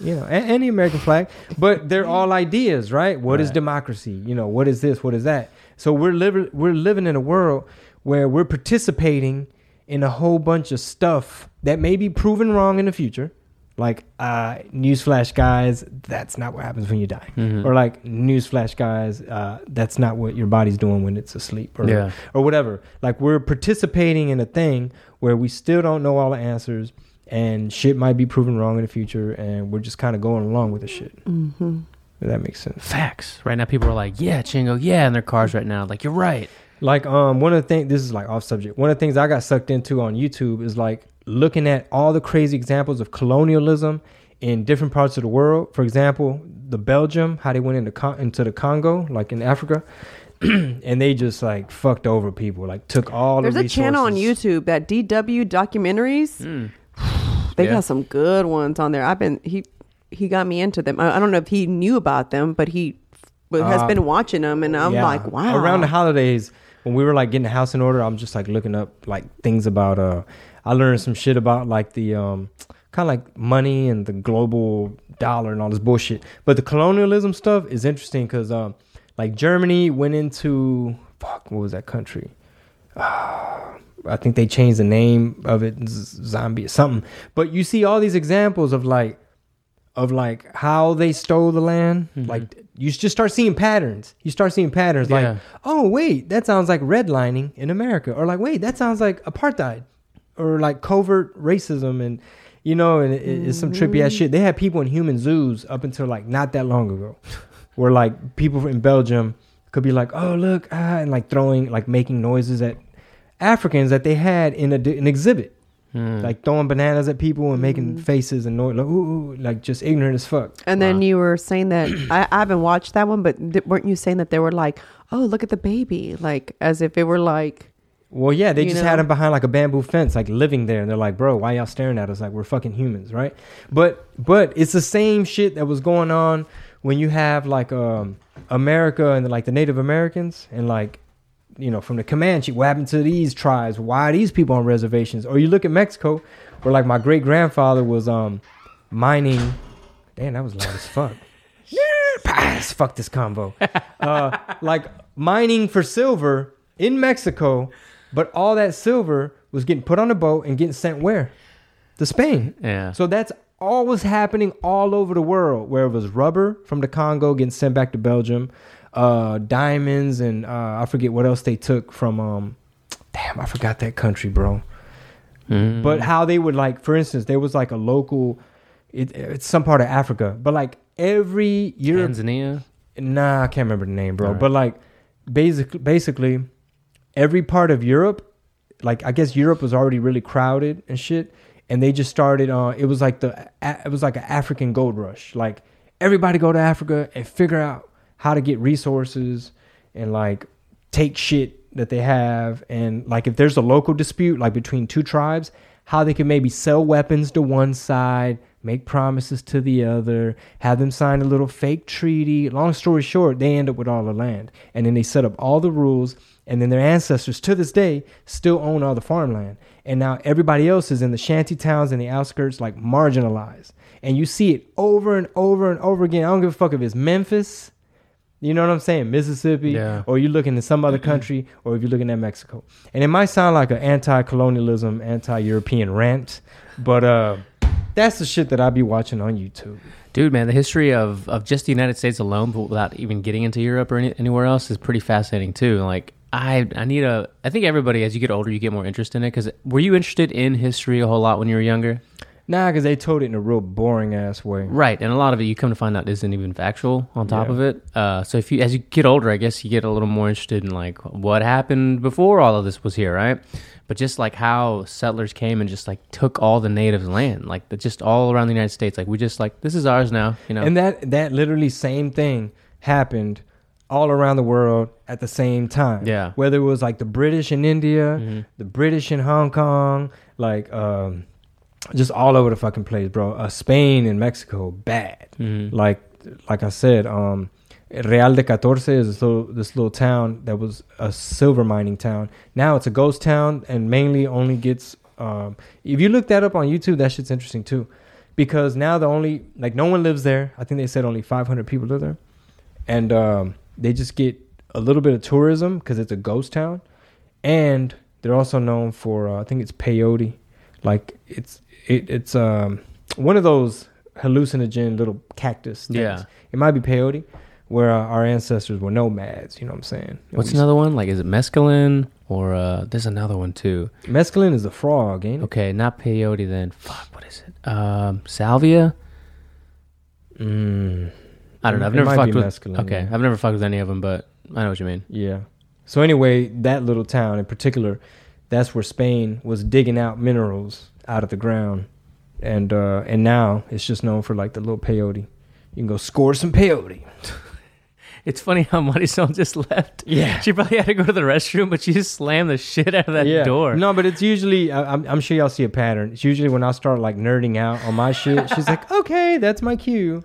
you know, and, and the American flag, but they're all ideas, right? What is Right. democracy? You know, what is this? What is that? So we're living we're living in a world where we're participating in a whole bunch of stuff that may be proven wrong in the future. Like, uh, newsflash, guys, that's not what happens when you die. Or like, newsflash, guys, uh, that's not what your body's doing when it's asleep. Or, Yeah. or whatever. Like, we're participating in a thing where we still don't know all the answers and shit might be proven wrong in the future and we're just kind of going along with the shit. Mm-hmm. If that makes sense. Facts. Right now, people are like, yeah, Chingo, yeah, in their cars right now. Like, you're right. Like um one of the things this is like off subject. One of the things I got sucked into on YouTube is like looking at all the crazy examples of colonialism in different parts of the world. For example, the Belgium, how they went into Con- into the Congo, like in Africa, and they just like fucked over people, like took all There's the a channel on. YouTube that DW documentaries. Hmm. They Yeah. got some good ones on there. I've been he he got me into them. I, I don't know if he knew about them, but he but has Uh, been watching them, and I'm Yeah. like, wow. Around the holidays, when we were like getting the house in order, I'm just like looking up like things about uh I learned some shit about like the um kind of like money and the global dollar and all this bullshit. But the colonialism stuff is interesting cuz um like Germany went into fuck what was that country? I think they changed the name of it zombie or something. But you see all these examples of like of like how they stole the land. Like you just start seeing patterns. You start seeing patterns Yeah. like, oh wait, that sounds like redlining in America, or like wait, that sounds like apartheid, or like covert racism, and you know, and it, it's some trippy ass shit. They had people in human zoos up until like not that long ago, where like people in Belgium could be like, "Oh look," ah, and like throwing like making noises at Africans that they had in a, an exhibit, Hmm. like throwing bananas at people and making faces and noise, like, ooh, ooh, like just ignorant as fuck. And then you were saying that I, I haven't watched that one, but th- weren't you saying that they were like, "Oh, look at the baby," like as if it were like, Well, yeah, they You just know? had him behind like a bamboo fence, like living there, and they're like, "Bro, why y'all staring at us like we're fucking humans, right?" But but it's the same shit that was going on when you have like um America and like the Native Americans and like you know from the Comanche. What happened to these tribes? Why are these people on reservations? Or you look at Mexico, where like my great grandfather was um mining. Damn, that was loud as fuck. Pass. Fuck this combo. Uh, like mining for silver in Mexico, but all that silver was getting put on a boat and getting sent where? To Spain. Yeah. So that's all was happening all over the world, where it was rubber from the Congo getting sent back to Belgium, uh, diamonds, and uh, I forget what else they took from. Um, damn, I forgot that country, bro. Mhm. But how they would like, for instance, there was like a local. It, it's some part of Africa, but like every Europe, Tanzania. Nah, I can't remember the name, bro. Alright. But like, basically, basically, every part of Europe, like I guess Europe was already really crowded and shit, and they just started. Uh, it was like the it was like an African gold rush. Like everybody go to Africa and figure out how to get resources and like take shit that they have and like if there's a local dispute like between two tribes how they can maybe sell weapons to one side make promises to the other have them sign a little fake treaty long story short they end up with all the land and then they set up all the rules and then their ancestors to this day still own all the farmland and now everybody else is in the shanty towns and the outskirts like marginalized and you see it over and over and over again i don't give a fuck if it's memphis you know what I'm saying? Mississippi, Yeah. or you're looking at some other country, or if you're looking at Mexico. And it might sound like an anti-colonialism, anti-European rant, but uh, that's the shit that I be watching on YouTube. Dude, man, the history of, of just the United States alone, but without even getting into Europe or any, anywhere else, is pretty fascinating too. Like, I I need a. I think everybody, as you get older, you get more interest in it. Because were you interested in history a whole lot when you were younger? Nah, because they told it in a real boring ass way. Right, and a lot of it you come to find out isn't even factual. On top Yeah. of it, uh, so if you as you get older, I guess you get a little more interested in like what happened before all of this was here, right? But just like how settlers came and just like took all the natives' land, like the, just all around the United States, like we just like this is ours now, you know. And that that literally same thing happened all around the world at the same time. Yeah. Whether it was like the British in India, Mm-hmm. the British in Hong Kong, like um, just all over the fucking place, bro. Uh, Spain and Mexico, bad. Mhm. Like like I said, um, Real de Catorce is this little this little town that was a silver mining town. Now it's a ghost town and mainly only gets. Um, if you look that up on YouTube, that shit's interesting too, because now the only like no one lives there. I think they said only 500 people live there, and um, they just get a little bit of tourism because it's a ghost town, and they're also known for uh, I think it's peyote, like it's it, it's um one of those hallucinogen little cactus. Things. Yeah. it might be peyote, where uh, our ancestors were nomads. You know what I'm saying? What's another one? Like, is it mescaline or uh, there's another one too? Mescaline is a frog, ain't it? Okay, not peyote then. Fuck, what is it? Um, salvia. Mm, I don't know. I've never might fucked with. mescaline, okay, yeah. I've never fucked with any of them, but I know what you mean. yeah. So anyway, that little town in particular, that's where Spain was digging out minerals out of the ground, and uh, and now it's just known for like the little peyote. You can go score some peyote. It's funny how Marisol just left. Yeah. She probably had to go to the restroom, but she just slammed the shit out of that door. No, but it's usually I- I'm, I'm sure y'all see a pattern. It's usually when I start like nerding out on my shit, she's like, "Okay, that's my cue,"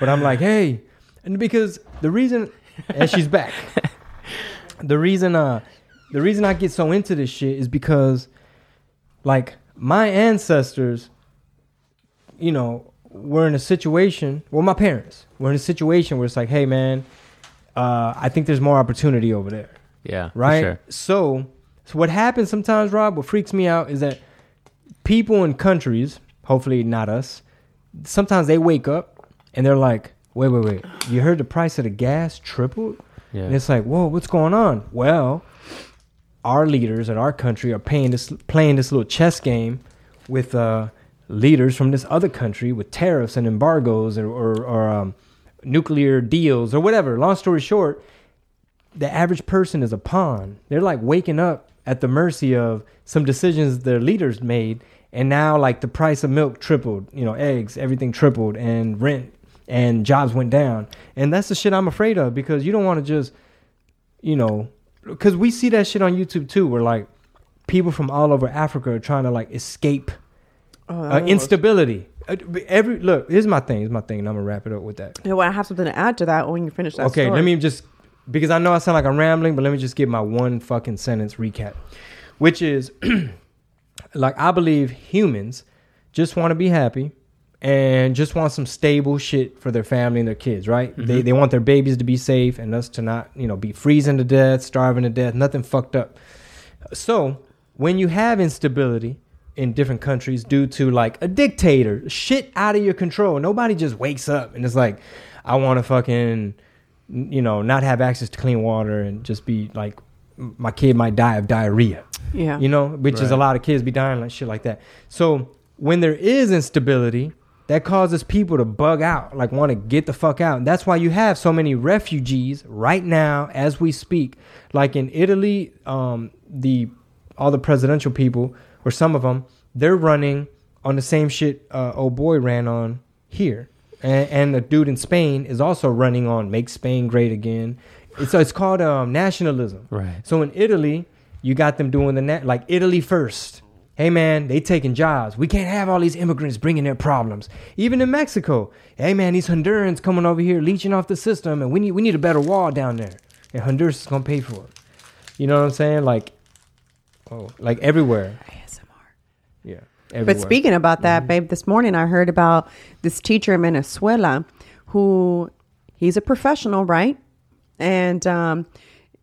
but I'm like, "Hey," and because the reason, and she's back. the reason, uh, the reason I get so into this shit is because, like, my ancestors, you know, were in a situation. Well, my parents were in a situation where it's like, "Hey, man." Uh, I think there's more opportunity over there Yeah. for right? Sure. So, so what happens sometimes, Rob? What freaks me out is that people in countries, hopefully not us, sometimes they wake up and they're like, "Wait, wait, wait! You heard the price of the gas tripled?" Yeah. And it's like, "Whoa, what's going on?" Well, our leaders in our country are paying this, playing this little chess game with uh, leaders from this other country with tariffs and embargoes or, or, or um, nuclear deals or whatever. Long story short, the average person is a pawn. They're like waking up at the mercy of some decisions their leaders made, and now like the price of milk tripled, you know, eggs, everything tripled, and rent and jobs went down. And that's the shit I'm afraid of because you don't want to just, you know, because we see that shit on YouTube too, where like people from all over Africa are trying to like escape Oh, uh, instability. Uh, Every look, here's my thing. Here's my thing, and I'm gonna wrap it up with that. Know what? I have something to add to that when you finish that. okay, story. let me just because I know I sound like I'm rambling, but let me just give my one fucking sentence recap, which is like I believe humans just want to be happy and just want some stable shit for their family and their kids, right? They mm-hmm. they want their babies to be safe and us to not, you know, be freezing to death, starving to death, nothing fucked up. So, when you have instability in different countries due to like a dictator, shit out of your control, nobody just wakes up and it's like, I want to fucking, you know, not have access to clean water and just be like, my kid might die of diarrhea yeah, you know, which is a lot of kids be dying like shit like that. So when there is instability, that causes people to bug out, like want to get the fuck out. And that's why you have so many refugees right now as we speak. Like in Italy, um, the all the presidential people or some of them, they're running on the same shit uh, old boy ran on here. And, and the dude in Spain is also running on make Spain great again. It's, it's called um, nationalism. Right. So in Italy, you got them doing the net like Italy first. Hey man, they taking jobs. We can't have all these immigrants bringing their problems. Even in Mexico, hey man, these Hondurans coming over here leeching off the system, and we need we need a better wall down there, and Honduras is gonna pay for it. You know what I'm saying? Like, oh, like everywhere. ASMR. Yeah. Everywhere. But speaking about Mm-hmm. that, babe, this morning I heard about this teacher in Venezuela who he's a professional, right? And um,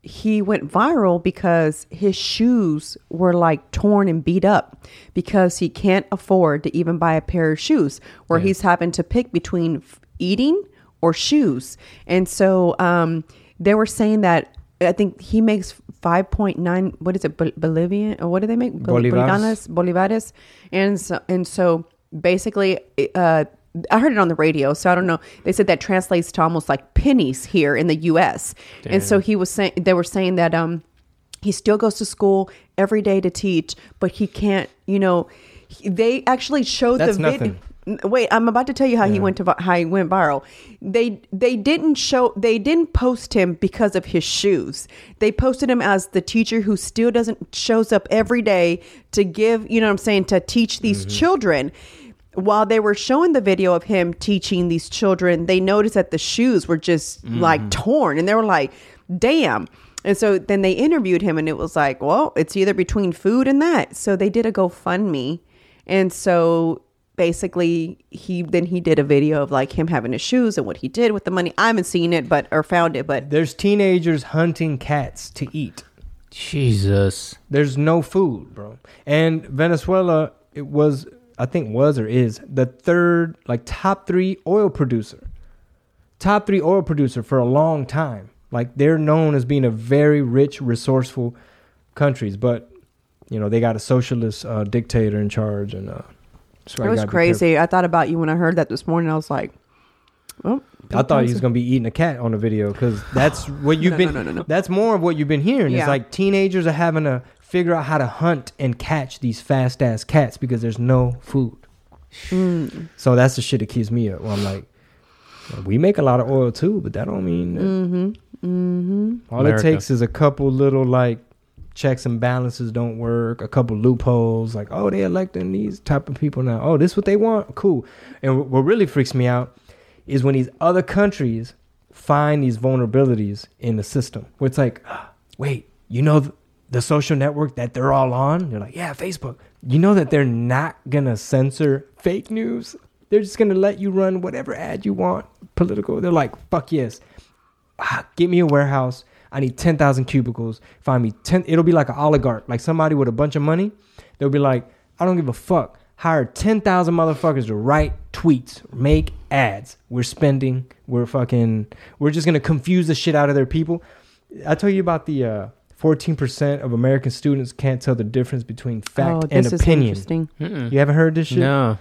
he went viral because his shoes were like torn and beat up because he can't afford to even buy a pair of shoes, where he's having to pick between f- eating or shoes. And so um, they were saying that I think he makes 5.9, what is it, Bol- Bolivian? Or what do they make? Bol-. Bolivares bolivares and so and so basically uh I heard it on the radio, so I don't know. They said that translates to almost like pennies here in the U.S. And so he was saying they were saying that um he still goes to school every day to teach, but he can't. You know, he- they actually showed That's the video. Wait, I'm about to tell you how he went to how he went viral. They they didn't show they didn't post him because of his shoes. They posted him as the teacher who still doesn't shows up every day to give, you know what I'm saying, to teach these children. While they were showing the video of him teaching these children, they noticed that the shoes were just like mm. torn and they were like, "Damn." And so then they interviewed him and it was like, "Well, it's either between food and that." So they did a GoFundMe. And so basically he then he did a video of like him having his shoes and what he did with the money. I haven't seen it but or found it, but There's teenagers hunting cats to eat. Jesus. There's no food, bro. And Venezuela, it was, I think, was or is the third, like, top three oil producer. Top three oil producer for a long time. Like, they're known as being a very rich, resourceful countries, but, you know, they got a socialist uh, dictator in charge. And, uh, it was crazy. I thought about you when I heard that this morning. I was like, oh, I thought he was gonna be eating a cat on the video because that's what you've No, been. no, no, no, no. That's more of what you've been hearing. Yeah. It's like teenagers are having to figure out how to hunt and catch these fast ass cats because there's no food. Mm. So that's the shit that keeps me up. Where I'm like, we make a lot of oil too, but that don't mean. That. Mm-hmm. Mm-hmm. All America. it takes is a couple little like checks and balances don't work, a couple loopholes. Like, oh, they're electing these type of people now. Oh, this what they want. Cool. And what really freaks me out is when these other countries find these vulnerabilities in the system, where it's like, ah, wait, you know th- the social network that they're all on? They're like, yeah, Facebook. You know that they're not gonna censor fake news. They're just gonna let you run whatever ad you want, political. They're like, fuck yes ah, get me a warehouse. I need 10,000 cubicles. Find me 10. It'll be like an oligarch, like somebody with a bunch of money. They'll be like, I don't give a fuck. Hire 10,000 motherfuckers to write tweets, make ads. We're spending, we're fucking, we're just to confuse the shit out of their people. I told you about the uh, 14% of American students can't tell the difference between fact oh, and this is opinion. interesting. Mm-mm. You haven't heard this shit? No.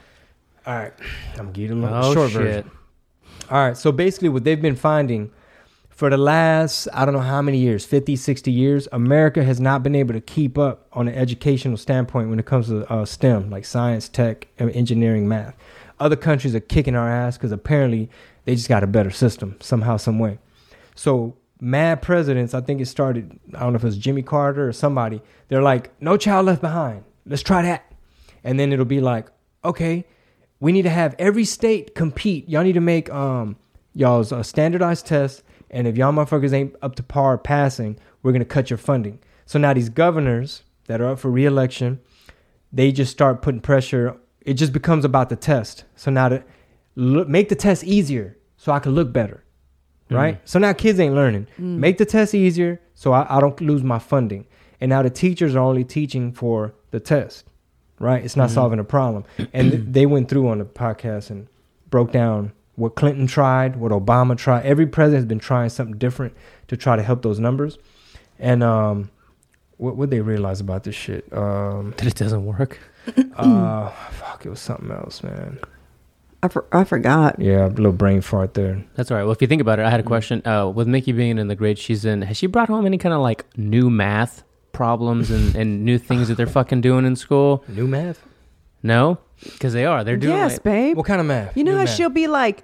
All right, I'm getting a Oh short shit. version. All right, so basically, what they've been finding for the last, I don't know how many years 50, 60 years, America has not been able to keep up on an educational standpoint when it comes to uh, STEM, like science, tech, engineering, math. Other countries are kicking our ass because apparently they just got a better system somehow, some way. So, mad presidents, I think it started, I don't know if it was Jimmy Carter or somebody, they're like, no child left behind. Let's try that. And then it'll be like, okay, we need to have every state compete. Y'all need to make um y'all's uh, standardized tests, and if y'all motherfuckers ain't up to par passing, we're gonna cut your funding. So now these governors that are up for reelection, they just start putting pressure. It just becomes about the test. So now to look, make the test easier, so I can look better, right? So now kids ain't learning. Make the test easier, so I, I don't lose my funding. And now the teachers are only teaching for the test right? It's not solving a problem. And th- they went through on the podcast and broke down what Clinton tried, what Obama tried. Every president has been trying something different to try to help those numbers. And um, what would they realize about this shit? Um, That it doesn't work. uh, fuck, it was something else, man. I, for, I forgot. Yeah, a little brain fart there. That's all right. Well, if you think about it, I had a question. Uh, with Mickey being in the grade she's in, has she brought home any kind of like new math problems and, and new things that they're fucking doing in school? New math? No, because they are. They're doing. yes, like, babe. What kind of math? You know New how math. she'll be like,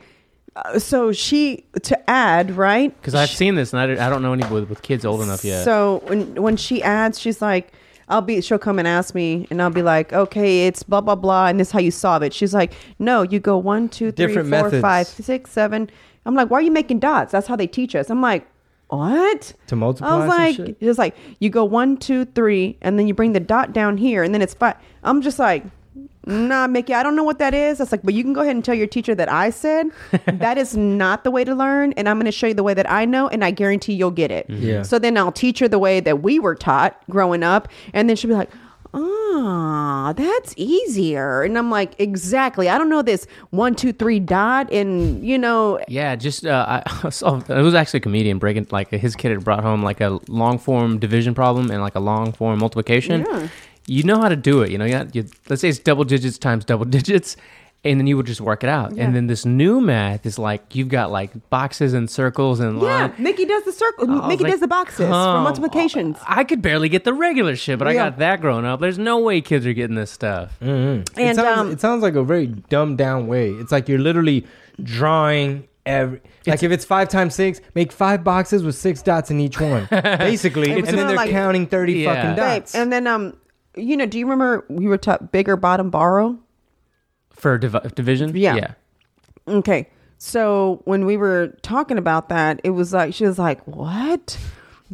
uh, so she to add right Because I've seen this, and I, I don't know any with, with kids old enough yet. So when when she adds, she's like, I'll be. She'll come and ask me, and I'll be like, okay, it's blah blah blah, and this is how you solve it. She's like, no, you go one, two, three, Different four, methods. five, six, seven. I'm like, why are you making dots? That's how they teach us. I'm like, what? To multiply I was some like, shit? just like you go one, two, three, and then you bring the dot down here, and then it's five. I'm just like. Nah, Mickey, I don't know what that is. I was like, but you can go ahead and tell your teacher that I said that is not the way to learn, and I'm going to show you the way that I know, and I guarantee you'll get it. Yeah. So then I'll teach her the way that we were taught growing up, and then she'll be like, "Ah, that's easier." And I'm like, "Exactly. I don't know this one, two, three dot, and you know, Yeah, just uh, I saw it was actually a comedian breaking like his kid had brought home like a long form division problem and like a long form multiplication. Yeah. You know how to do it, you know. You, got- you let's say it's double digits times double digits, and then you would just work it out. Yeah. And then this new math is like you've got like boxes and circles and like yeah, line. Mickey does the circle. I Mickey like, does the boxes for multiplications. on. I could barely get the regular shit, but I got that growing up. There's no way kids are getting this stuff. it, And, sounds, um, it sounds like a very dumbed down way. It's like you're literally drawing every. Like if it's five times six, make five boxes with six dots in each one, basically, and was then they're like- counting thirty Yeah. fucking Babe, dots. and then um, you know, do you remember we were taught bigger bottom borrow? For div- division, Yeah. yeah. Okay. So when we were talking about that, it was like she was like, "What?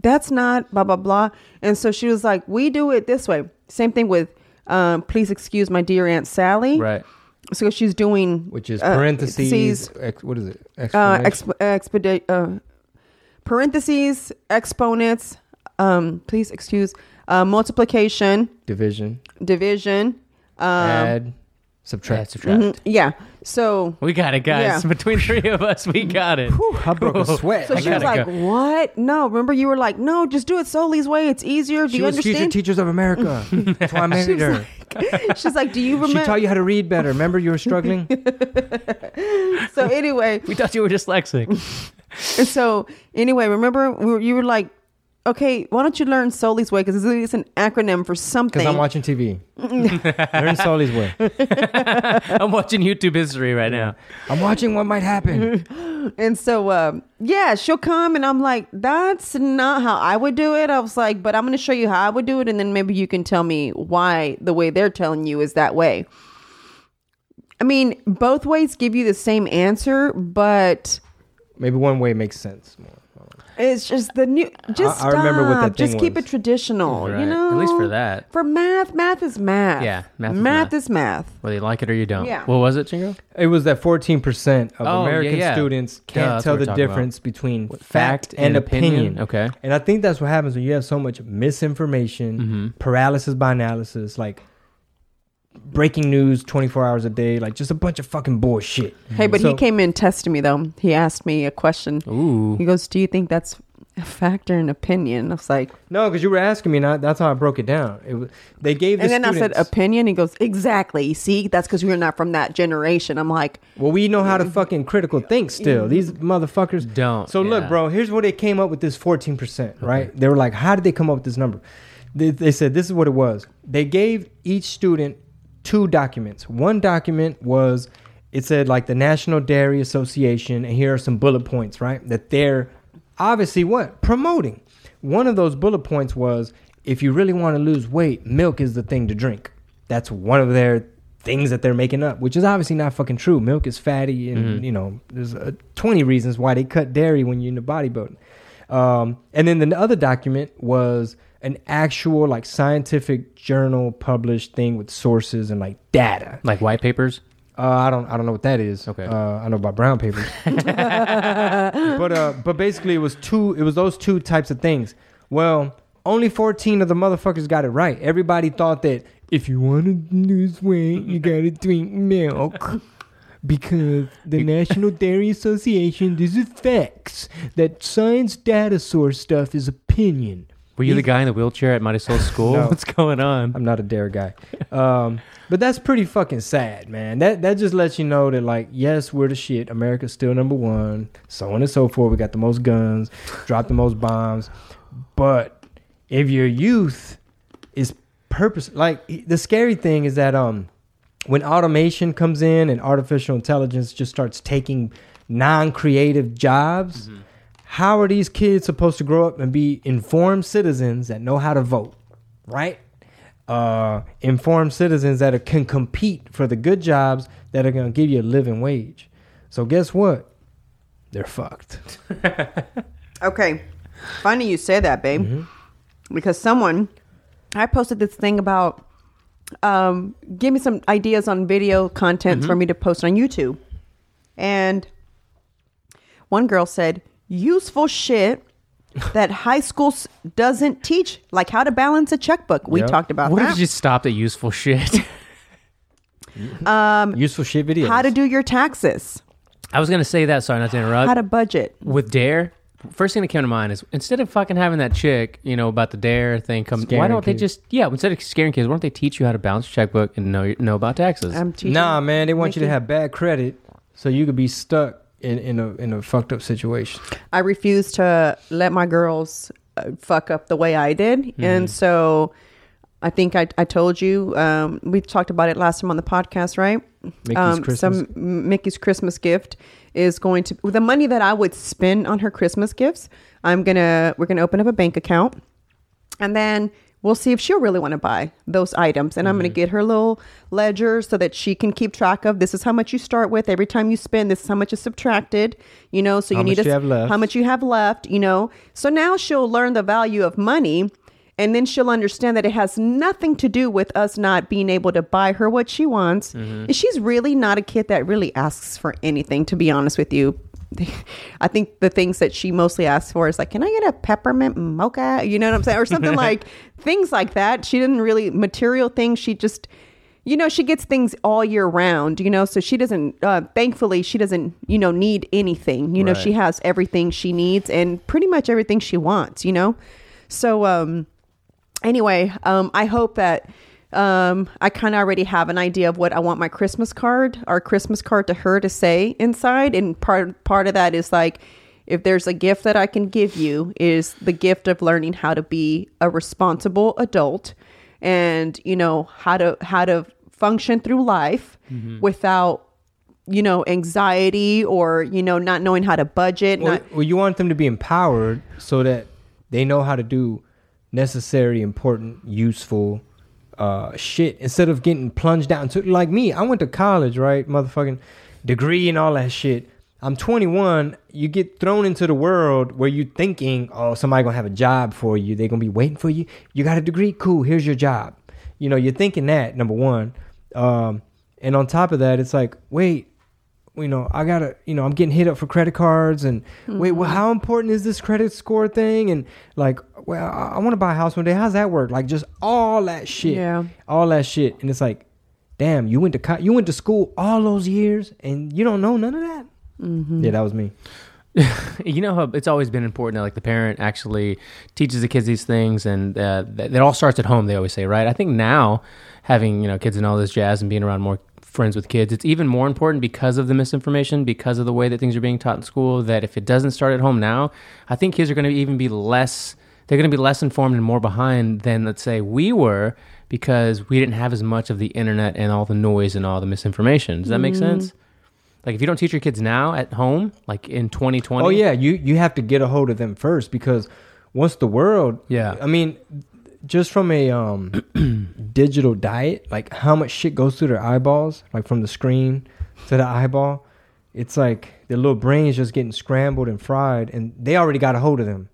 That's not blah blah blah." And so she was like, "We do it this way." Same thing with, um, "Please excuse my dear Aunt Sally." Right. So she's doing Which is uh, parentheses. ex, what is it? uh, exp- expedi- uh, parentheses, exponents. Um, please excuse uh, multiplication, division, division. Um, add, subtract. Add, subtract. mhm, yeah. So We got it, guys. Yeah. Between three of us, we got it. I broke a sweat. So I she was gotta like, go. "What? No, remember you were like, no, just do it Soli's way. It's easier. Do She you was future understand?" teachers of America. That's why I married her. She's like, "Do you remember? She remember?" taught you how to read better. Remember you were struggling? so anyway, We thought you were dyslexic. so anyway, remember we were, you were like, "Okay, why don't you learn Soli's way? Because it's an acronym for something." Because I'm watching TV. Learn Sully's way. I'm watching YouTube history right now. I'm watching what might happen. And so, um, yeah, she'll come, and I'm like, "That's not how I would do it." I was like, "But I'm going to show you how I would do it, and then maybe you can tell me why the way they're telling you is that way." I mean, both ways give you the same answer, but Maybe one way makes sense more. It's just the new. Just I remember what that stop. Just thing keep was. it traditional. You know, At least for that. For math, math is math. Yeah, math is math math. is math. Whether you like it or you don't. Yeah. What was it, Chingo? It was that 14% of Oh, American yeah. students can't that's tell the talking difference between What, fact, and, opinion. Okay. And I think that's what happens when you have so much misinformation, Mm-hmm. paralysis by analysis, like breaking news 24 hours a day, like just a bunch of fucking bullshit. Hey, but So- he came in testing me though. He asked me a question. Ooh. He goes, "Do you think that's A factor in opinion. I was like, No, because you were asking me, and I, that's how I broke it down. It was, they gave the and then I said opinion. He goes, exactly. See, that's because we're not from that generation. I'm like, Well, we know how to mm. fucking critical think still. Mm. These motherfuckers Don't, So look, bro, here's where they came up with this 14%, right? They were like, how did they come up with this number? They, they said this is what it was. They gave each student two documents. One document was, it said like the National Dairy Association, and here are some bullet points, right? That they're obviously what? Promoting. One of those bullet points was if you really want to lose weight, milk is the thing to drink. That's one of their things that they're making up, which is obviously not fucking true. Milk is fatty, and you know, there's uh, 20 reasons why they cut dairy when you're in the bodybuilding. Um, and then the other document was an actual like scientific journal published thing with sources and like data. Like white papers. Uh, I don't I don't know what that is. Okay. Uh, I know about brown papers. but uh, but basically it was two. It was those two types of things. Well, only fourteen of the motherfuckers got it right. Everybody thought that if you want to lose weight, you gotta drink milk. Because the National Dairy Association, this is facts. That science data source stuff is opinion. Were you the guy in the wheelchair at Mighty Soul School? No. What's going on? I'm not a dare guy. Um, but that's pretty fucking sad, man. That that just lets you know that like, yes, we're the shit. America's still number one, so on and so forth. We got the most guns, drop the most bombs. But if your youth is purpose like the scary thing is that um when automation comes in and artificial intelligence just starts taking non-creative jobs, how are these kids supposed to grow up and be informed citizens that know how to vote, right? Uh, informed citizens that are, can compete for the good jobs that are going to give you a living wage. So guess what? They're fucked. Okay. Funny you say that, babe. Because someone, I posted this thing about, um, give me some ideas on video content for me to post on YouTube. And one girl said, useful shit that high school s- doesn't teach, like how to balance a checkbook. We Yep. talked about What that. did you stop at useful shit? Um, useful shit videos. how to do your taxes, I was gonna say that. Sorry, not to interrupt. how to budget. with Dare, first thing that came to mind is instead of fucking having that chick, you know, about the Dare thing come, why Scaring don't they kids. just yeah, instead of scaring kids, why don't they teach you how to balance your checkbook and know know about taxes? I'm teaching. Nah, man, they want you to Mickey. have bad credit so you could be stuck in, in a in a fucked up situation. I refuse to let my girls uh, fuck up the way I did. Mm-hmm. And so I think I, I told you, um, we talked about it last time on the podcast, right? Mickey's um, Christmas. Some Mickey's Christmas gift is going to, the money that I would spend on her Christmas gifts, I'm to, we're going to open up a bank account and then we'll see if she'll really want to buy those items. And I'm Mm-hmm. going to get her little ledger so that she can keep track of this is how much you start with every time you spend. This is how much is subtracted, you know, so you How need to you have left. how much you have left, you know. So now she'll learn the value of money and then she'll understand that it has nothing to do with us not being able to buy her what she wants. Mm-hmm. And she's really not a kid that really asks for anything, to be honest with you. I think the things that she mostly asks for is like, can I get a peppermint mocha? You know what I'm saying? Or something like things like that. She didn't really material things. She just, you know, she gets things all year round, you know, so she doesn't, uh, thankfully, she doesn't, you know, need anything. You know, Right. she has everything she needs and pretty much everything she wants, you know? So, um, anyway, um, I hope that um, I kind of already have an idea of what I want my Christmas card, our Christmas card to her to say inside. And part part of that is like, if there's a gift that I can give you, is the gift of learning how to be a responsible adult, and you know how to how to function through life without you know anxiety or you know not knowing how to budget. Well, not, well, you want them to be empowered so that they know how to do necessary, important, useful uh, shit instead of getting plunged down to like me. I went to college, right? Motherfucking degree and all that shit. I'm 21. You get thrown into the world where you're thinking, oh, somebody gonna have a job for you. They're gonna be waiting for you. You got a degree, cool. Here's your job. You know, you're thinking that number one, um, and on top of that, it's like, wait, you know, I gotta, you know, I'm getting hit up for credit cards, and wait, well, how important is this credit score thing? And like, well, I, I want to buy a house one day. How's that work? Like, just all that shit, Yeah. all that shit, and it's like, damn, you went to co- you went to school all those years, and you don't know none of that. Yeah, that was me. you know how it's always been important that like the parent actually teaches the kids these things and uh, that it all starts at home they always say right i think now having you know kids and all this jazz and being around more friends with kids. It's even more important because of the misinformation because of the way that things are being taught in school that if it doesn't start at home now i think kids are going to even be less they're going to be less informed and more behind than let's say we were because we didn't have as much of the internet and all the noise and all the misinformation. Does that make mm-hmm. sense? Like if you don't teach your kids now at home like in 2020 Oh yeah, you you have to get a hold of them first because once the world, Yeah. I mean, just from a um digital diet, like how much shit goes through their eyeballs, like from the screen to the eyeball, it's like their little brains just getting scrambled and fried, and they already got a hold of them.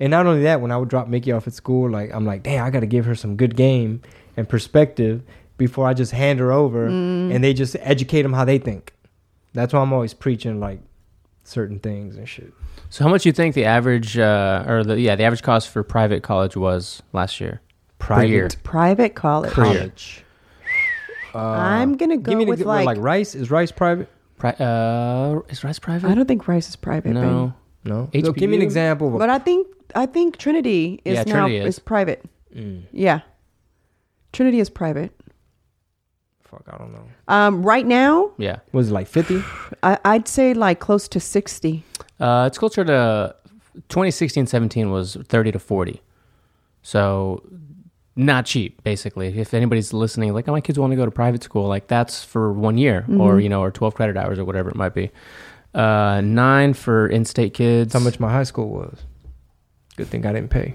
And not only that, when I would drop Mickey off at school, like I'm like, damn, I got to give her some good game and perspective before I just hand her over, and they just educate them how they think. That's why I'm always preaching like certain things and shit. So how much do you think the average, uh, or the yeah, the average cost for private college was last year? Private year. Private college. college. I'm gonna go Give me an with exa- what, like, like Rice. Is Rice private? Pri- uh, is Rice private? I don't think Rice is private. no. No. So give me an example. But I think I think Trinity is Yeah, now Trinity is. is private. Mm, Yeah. Trinity is private. fuck, I don't know. Um, right now, Yeah, Was it like fifty? I, I'd say like close to sixty. Uh, it's closer to 2016, 17 was 30 to 40. So not cheap, basically. If anybody's listening, like, oh, my kids want to go to private school, like that's for one year, or you know, or 12 credit hours, or whatever it might be. Uh, nine for in-state kids. That's how much my high school was. Good thing I didn't pay.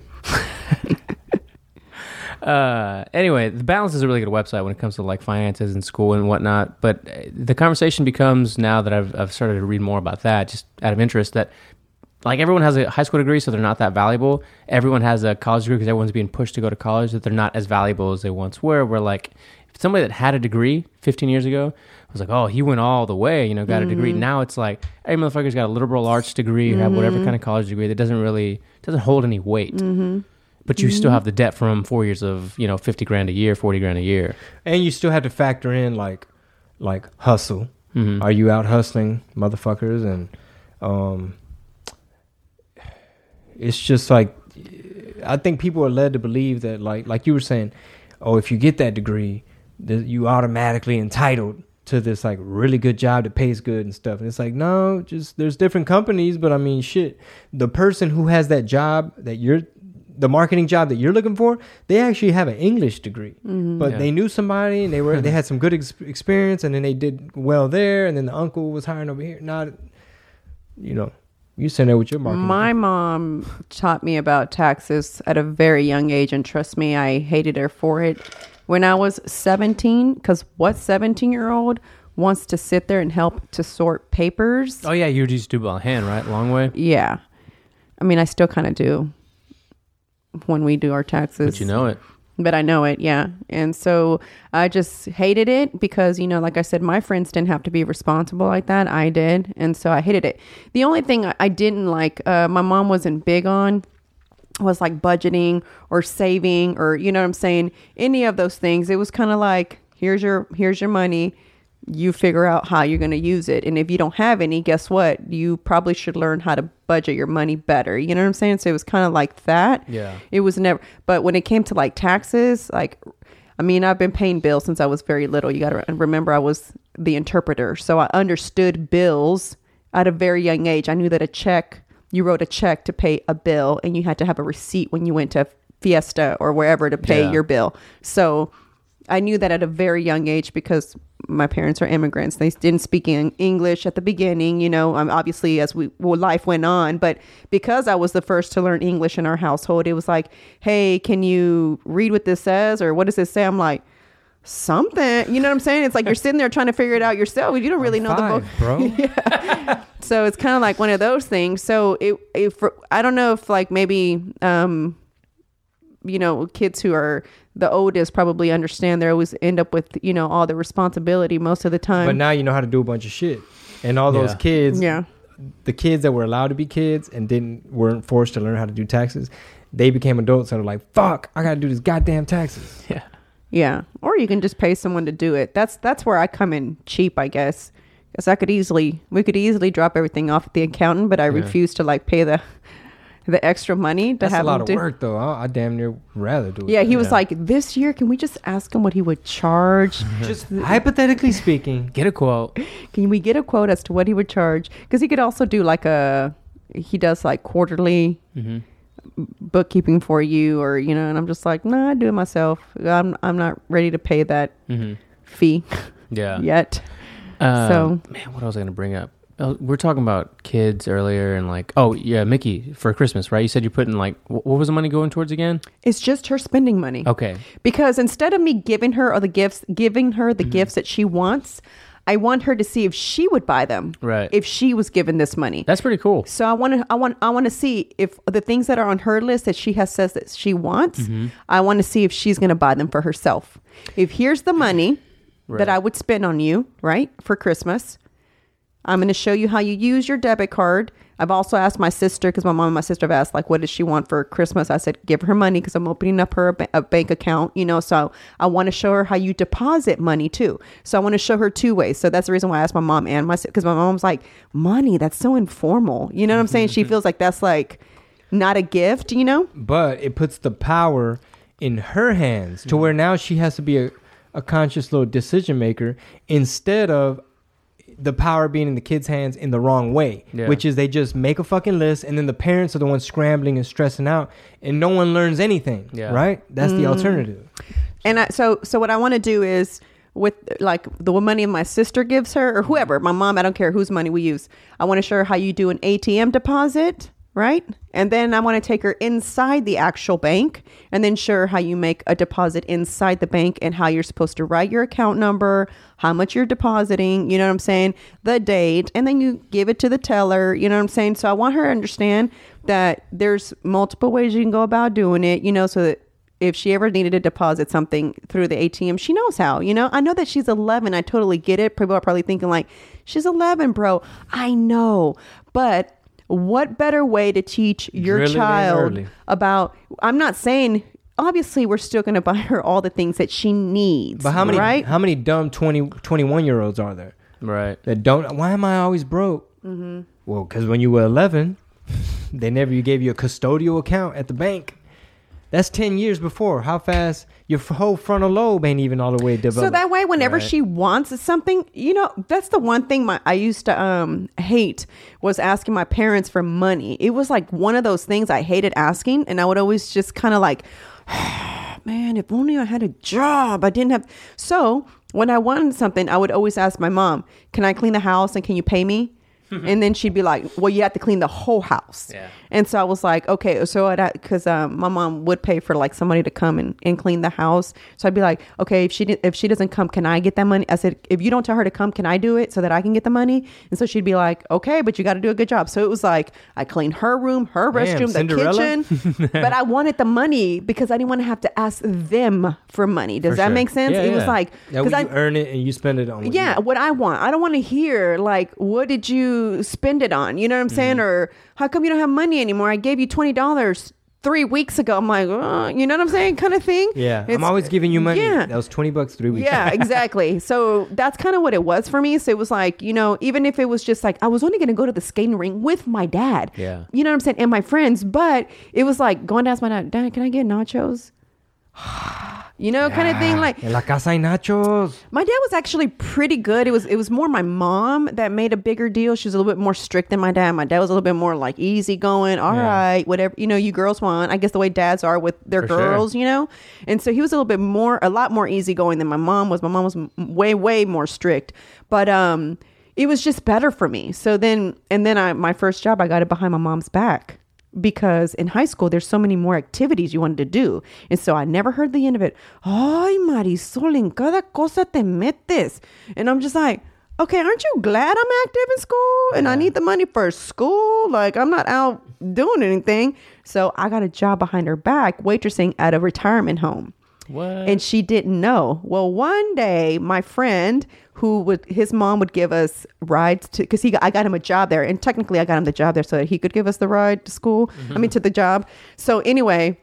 Uh anyway the balance is a really good website when it comes to like finances and school and whatnot but uh, the conversation becomes now that I've, I've started to read more about that just out of interest that like everyone has a high school degree so they're not that valuable. Everyone has a college degree because everyone's being pushed to go to college that they're not as valuable as they once were where like if somebody that had a degree 15 years ago was like oh he went all the way you know got a degree now it's like hey motherfucker's got a liberal arts degree or have whatever kind of college degree that doesn't really doesn't hold any weight but you still have the debt from four years of you know 50 grand a year 40 grand a year And you still have to factor in like, like hustle. Mhm. Are you out hustling motherfuckers? And um, it's just like I think people are led to believe that like like you were saying, oh, if you get that degree, that you automatically entitled to this like really good job that pays good and stuff. And it's like no, just there's different companies, but I mean shit, the person who has that job that you're the marketing job that you're looking for, they actually have an English degree, mm-hmm. but Yeah. they knew somebody and they were they had some good ex- experience, and then they did well there, and then the uncle was hiring over here. Not, you know, you sitting there with your marketing. My mom taught me about taxes at a very young age, and trust me, I hated her for it. When I was 17, because what 17 year old wants to sit there and help to sort papers? oh yeah you just do it by hand right long way Yeah. I mean, I still kind of do when we do our taxes. but you know it But I know it, yeah. And so I just hated it because, you know, like I said, my friends didn't have to be responsible like that. I did. And so I hated it. The only thing I- didn't like, uh, my mom wasn't big on was like budgeting or saving or you know what I'm saying any of those things it was kind of like here's your here's your money you figure out how you're going to use it. And if you don't have any guess what? You probably should learn how to budget your money better. You know what I'm saying? So it was kind of like that. Yeah. it was never but when it came to like taxes like I mean I've been paying bills since I was very little. You got to remember I was the interpreter. So I understood bills at a very young age. I knew that a check you wrote a check to pay a bill and you had to have a receipt when you went to Fiesta or wherever to pay Yeah. your bill. So I knew that at a very young age because my parents are immigrants. They didn't speak in English at the beginning, you know, um, obviously as we well, life went on, but because I was the first to learn English in our household, it was like, "Hey, can you read what this says or what does this say?" I'm like, "Something." You know what I'm saying? It's like you're sitting there trying to figure it out yourself. You don't really know the book. Five, bro. So it's kind of like one of those things. So it, it for, I don't know if like maybe, um, you know, kids who are the oldest probably understand they always end up with, you know, all the responsibility most of the time. But now you know how to do a bunch of shit, and all those Yeah. kids, yeah. the kids that were allowed to be kids and didn't weren't forced to learn how to do taxes, they became adults and are like, "Fuck, I gotta do this goddamn taxes." yeah Yeah. Or you can just pay someone to do it. That's, that's where I come in cheap, I guess. because I could easily, we could easily drop everything off at the accountant, but I refuse to like pay the the extra money to That's have a lot of do. work, though. I, I damn near rather do it. Yeah, he was like, this year, can we just ask him what he would charge? just hypothetically speaking. Get a quote. can we get a quote as to what he would charge? Because he could also do like a, he does like quarterly Mm-hmm. bookkeeping for you, or you know. And I'm just like, nah, I do it myself. I'm I'm not ready to pay that Mm-hmm. fee Yeah. yet. Um, So- man, what was I going to bring up? Oh, we're talking about kids earlier, and like, oh yeah, Mickey for Christmas, right? You said you're putting like, what was the money going towards again? It's just her spending money. Okay, Because instead of me giving her or the gifts, giving her Mm-hmm. the gifts that she wants, I want her to see if she would buy them. Right. If she was given this money. that's pretty cool. So I want to, I want, I want to see if the things that are on her list that she has says that she wants, Mm-hmm. I want to see if she's going to buy them for herself. If here's the money Right. that I would spend on you, right, for Christmas, I'm going to show you how you use your debit card. I've also asked my sister because my mom and my sister have asked like, what does she want for Christmas? I said, give her money because I'm opening up her a, ba- a bank account, you know. So I want to show her how you deposit money too. So I want to show her two ways. So that's the reason why I asked my mom and my sister because my mom's like, money, that's so informal. You know what I'm saying? she feels like that's like not a gift, you know. but it puts the power in her hands to mm-hmm. where now she has to be a, a conscious little decision maker instead of the power being in the kids' hands in the wrong way, Yeah. which is they just make a fucking list and then the parents are the ones scrambling and stressing out and no one learns anything. Yeah. Right? That's the mm. alternative. And I, so, so what I want to do is with like the money my sister gives her or whoever, my mom, I don't care whose money we use. I want to show her how you do an ATM deposit, right? And then I want to take her inside the actual bank and then show her how you make a deposit inside the bank and how you're supposed to write your account number, how much you're depositing, you know what I'm saying? The date, and then you give it to the teller, you know what I'm saying? So I want her to understand that there's multiple ways you can go about doing it, you know, so that if she ever needed to deposit something through the ATM, she knows how. You know, I know that she's 11. I totally get it. People are probably thinking like, she's 11, bro. I know, but what better way to teach your Drill child about? I'm not saying. Obviously, we're still going to buy her all the things that she needs. But how many Right? how many dumb 20, 21 year olds are there Right. that don't? Why am I always broke? Mm-hmm. Well, because when you were eleven, they never gave you a custodial account at the bank. That's ten years before. How fast your whole frontal lobe ain't even all the way developed. So that way, whenever Right. she wants something, you know, that's the one thing my I used to um hate was asking my parents for money. It was like one of those things I hated asking, and I would always just kind of like, man, if only I had a job. I didn't have. So when I wanted something, I would always ask my mom, "Can I clean the house and can you pay me?" And then she'd be like, "Well, you have to clean the whole house." Yeah. And so I was like, okay, so I because um, my mom would pay for like somebody to come and, and clean the house. So I'd be like, okay, if she did, if she doesn't come, can I get that money? I said, if you don't tell her to come, can I do it so that I can get the money? And so she'd be like, okay, but you got to do a good job. So it was like I cleaned her room, her Damn, restroom, the kitchen, but I wanted the money because I didn't want to have to ask them for money. Does For that sure. make sense? Yeah, it was like because I earn it and you spend it on. what yeah, what I want. I don't want to hear like, what did you spend it on? You know what I'm saying? Mm-hmm. Or how come you don't have money anymore? I gave you twenty dollars three weeks ago. I'm like, uh, you know what I'm saying? Kind of thing. yeah. I'm always giving you money. Yeah. That was twenty bucks three weeks. Yeah, exactly. So that's kind of what it was for me. So it was like, you know, even if it was just like I was only going to go to the skating ring with my dad. Yeah. You know what I'm saying? And my friends, but it was like going to ask my dad, Dad, can I get nachos? you know, kind of thing. Like En la casa hay nachos. my dad was actually pretty good. It was it was more my mom that made a bigger deal. She was a little bit more strict than my dad. My dad was a little bit more like easy going. All right, Yeah. whatever you know, you girls want. I guess the way dads are with their For sure. girls, you know. And so he was a little bit more, a lot more easygoing than my mom was. My mom was m- way way more strict. But um, it was just better for me. So then, and then I my first job, I got it behind my mom's back because in high school there's so many more activities you wanted to do. And so i never heard the end of it. Ay marisol en cada cosa te metes. And i'm just like okay aren't you glad i'm active in school? And i need the money for school? Like i'm not out doing anything. So i got a job behind her back waitressing at a retirement home What? and she didn't know. Well, one day my friend who would his mom would give us rides to because he got, I got him a job there, and technically I got him the job there so that he could give us the ride to school. I mean mm-hmm. to the job. So anyway.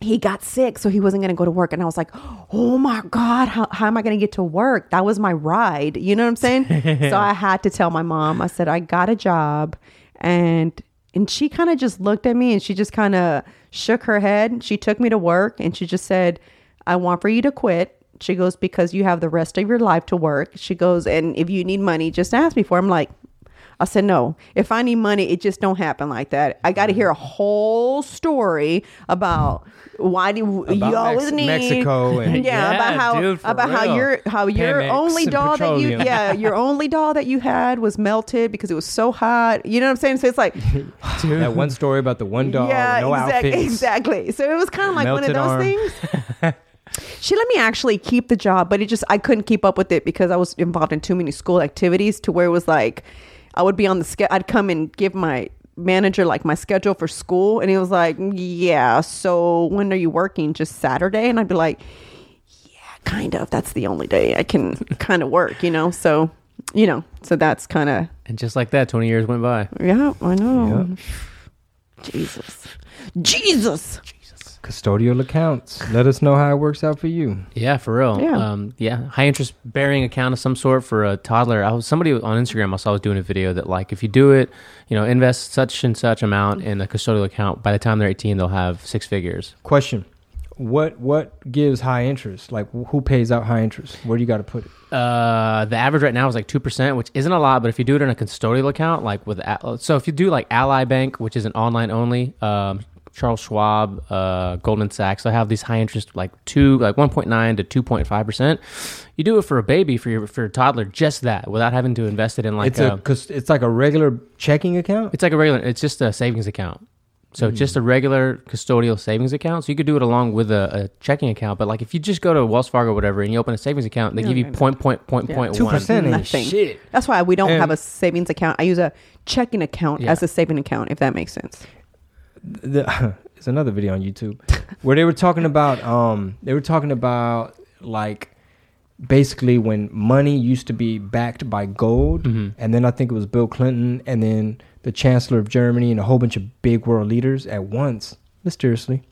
he got sick, so he wasn't going to go to work. And I was like, oh my God, how, how am I going to get to work? That was my ride. You know what I'm saying? so I had to tell my mom, I said, I got a job. And and she kind of just looked at me and she just kind of shook her head. She took me to work and she just said, I want for you to quit. She goes, because you have the rest of your life to work. She goes, and if you need money, just ask me for. it." I'm like, I said, no, if I need money, it just don't happen like that. I got to hear a whole story about why do you About always Mex- need Mexico and- yeah, Yeah, about how dude, about how your how your Pemex only doll that you yeah your only doll that you had was melted because it was so hot. You know what I'm saying? So it's like that one story about the one doll, yeah, no exactly, outfits. exactly. So it was kind of like one of those arm. things. She let me actually keep the job, but it just I couldn't keep up with it because I was involved in too many school activities to where it was like I would be on the ske- I'd come and give my manager like my schedule for school and he was like, "Yeah, so when are you working? Just Saturday?" And I'd be like, "Yeah, kind of. That's the only day I can kind of work, you know." So, you know, so that's kind of And just like that, 20 years went by. yeah, I know. Jesus. Jesus. Custodial accounts. Let us know how it works out for you. Yeah, for real. Yeah. Um, yeah. High interest bearing account of some sort for a toddler. I was somebody on Instagram I saw was doing a video that like if you do it, you know, invest such and such amount in a custodial account, by the time they're 18, they'll have six figures. Question: What what gives high interest? Like who pays out high interest? Where do you got to put it? Uh, the average right now is like two percent, which isn't a lot. But if you do it in a custodial account, like with so, if you do like Ally Bank, which is an online only, um, Charles Schwab, uh, Goldman Sachs, they have these high interest like two, like one point nine to two point five percent. You do it for a baby, for your for your toddler, just that, without having to invest it in like it's a, cus- it's like a regular checking account. It's like a regular. It's just a savings account. So Hmm. just a regular custodial savings account. So you could do it along with a, a checking account. But like if you just go to Wells Fargo or whatever and you open a savings account, they give you point point point Yeah. point Two one. percent Nothing. shit. That's why we don't And- have a savings account. I use a checking account Yeah. as a saving account, if that makes sense. The, it's another video on YouTube where they were talking about um they were talking about like basically when money used to be backed by gold and then I think it was Bill Clinton and then the chancellor of Germany and a whole bunch of big world leaders at once mysteriously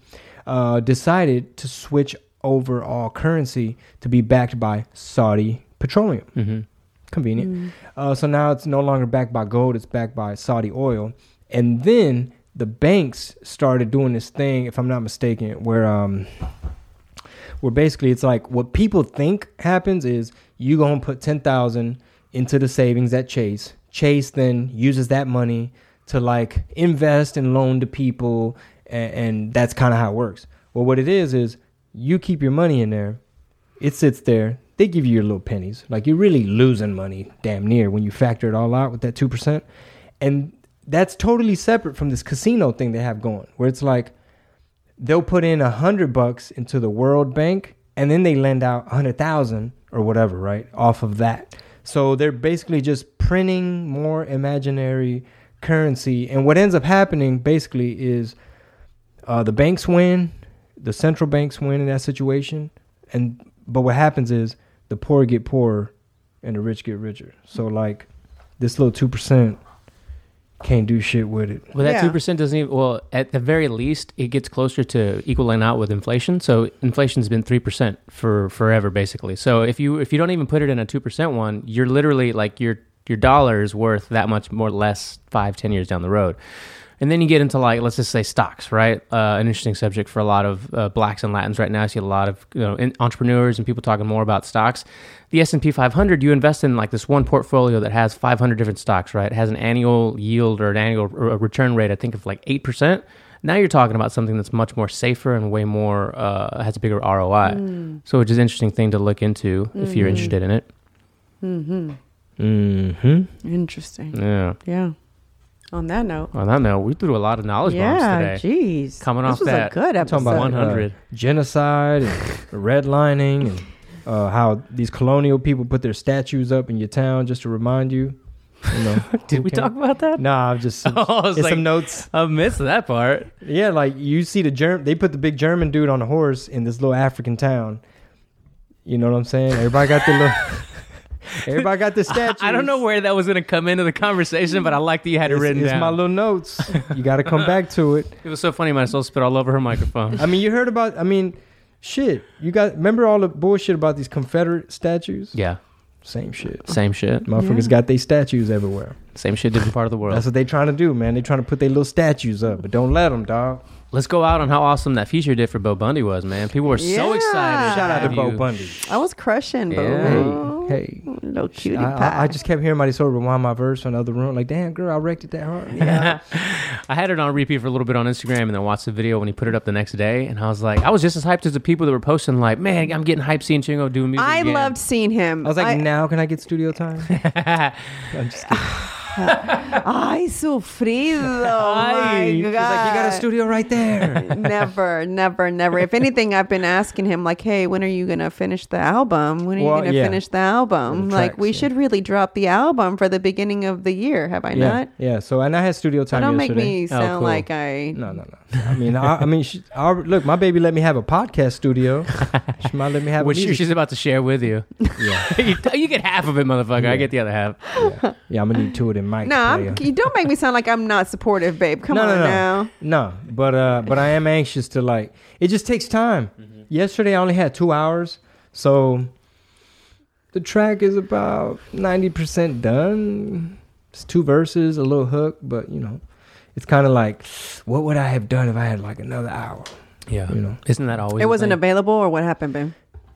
uh, decided to switch over all currency to be backed by Saudi petroleum hmm convenient. Uh, so now it's no longer backed by gold; it's backed by Saudi oil. And then the banks started doing this thing, if I'm not mistaken, where um, where basically it's like what people think happens is you go and put ten thousand into the savings at Chase. Chase then uses that money to like invest and loan to people, and, and that's kind of how it works. Well, what it is is you keep your money in there, it sits there. They give you your little pennies. Like you're really losing money, damn near, when you factor it all out with that two percent. And that's totally separate from this casino thing they have going, where it's like they'll put in a hundred bucks into the World Bank, and then they lend out a hundred thousand or whatever, right, off of that. So they're basically just printing more imaginary currency, and what ends up happening basically is uh, the banks win, the central banks win in that situation, and but what happens is the poor get poorer and the rich get richer. So like this little two percent can't do shit with it. Well, that Yeah. two percent doesn't even. Well, at the very least, it gets closer to equaling out with inflation. So inflation's been three percent for forever, basically. So if you if you don't even put it in a two percent one, you're literally like your your dollar is worth that much more less five ten years down the road. And then you get into like let's just say stocks, right? Uh, an interesting subject for a lot of uh, blacks and Latins right now. I see a lot of you know in- entrepreneurs and people talking more about stocks. The S and P 500, you invest in like this one portfolio that has 500 different stocks, right? It has an annual yield or an annual r- return rate, I think of like eight percent. Now you're talking about something that's much more safer and way more uh, has a bigger ROI. So which is an interesting thing to look into if you're interested in it. Mm-hmm. Interesting. Yeah. Yeah. On that note. On that note, we threw a lot of knowledge bombs Yeah, today. jeez. Coming this off was that- a good episode. Talking about 100. uh, genocide and redlining and uh, how these colonial people put their statues up in your town just to remind you. you know, Did we came- talk about that? Nah, I'm just Oh, I was it's like- some notes. I missed that part. Yeah, like you see the germ. They put the big German dude on a horse in this little African town. You know what I'm saying? Everybody got their little. Everybody got the statues. I don't know where that was going to come into the conversation, but I like that you had it It's, written it's down. my little notes. You got to come back to it. it was so funny. My soul spit all over her microphone. I mean, you heard about. I mean, shit. You got remember all the bullshit about these Confederate statues? yeah, Same shit. same shit. Motherfuckers got their statues everywhere. Same shit, different part of the world. That's what they trying to do, man. They trying to put their little statues up, but don't let them, dog. Let's go out on how awesome that feature did for Bo Bundy was, man. People were so Yeah. excited. Shout out to have Bo you- Bundy. I was crushing, Yeah. boo. Hey, Little cutie I, pie. I, I just kept hearing somebody sort of rewind my verse from the other room. Like, damn, girl, I wrecked it that hard. Yeah. I had it on repeat for a little bit on Instagram and then watched the video when he put it up the next day. And I was like, I was just as hyped as the people that were posting, like, man, I'm getting hyped seeing Chingo do music. I again." loved seeing him. I was like, I, now can I get studio time? I'm just kidding. Ay, sufrido. Ay. my She's She's like, you got a studio right there. never, never, never. If anything, I've been asking him like, "Hey, when are you gonna finish the album? When are Well, you gonna yeah. finish the album? the like, tracks, we yeah. should really drop the album for the beginning of the year. Have I yeah, not? yeah. So and I had studio time don't make yesterday. me Oh, sound cool. like I. No, no, no. I mean, I, I mean, she, I, look, my baby let me have a podcast studio. she might let me have Which a music. she's about to share with you. yeah, you, you get half of it, motherfucker. I get the other half. yeah, yeah. I'm gonna need two of them mics. No, I'm, you don't make me sound like I'm not supportive, babe. Come no, on no, no, now. no. But uh, but I am anxious to like. It just takes time. Yesterday I only had two hours, so the track is about ninety percent done. It's two verses, a little hook, but you know, it's kind of like, what would I have done if I had like another hour? Yeah. You know. Isn't that always It wasn't thing? available, or what happened, babe?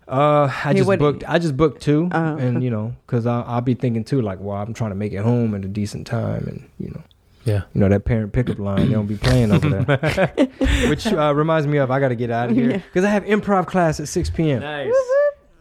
Uh, I He just would- booked. I just booked two, Oh, and you know, because I'll, I'll be thinking too, like, well, I'm trying to make it home at a decent time, and you know, Yeah. you know that parent pickup line. They don't be playing over there, which uh, reminds me of I got to get out of here Yeah. because I have improv class at 6 p.m. Nice.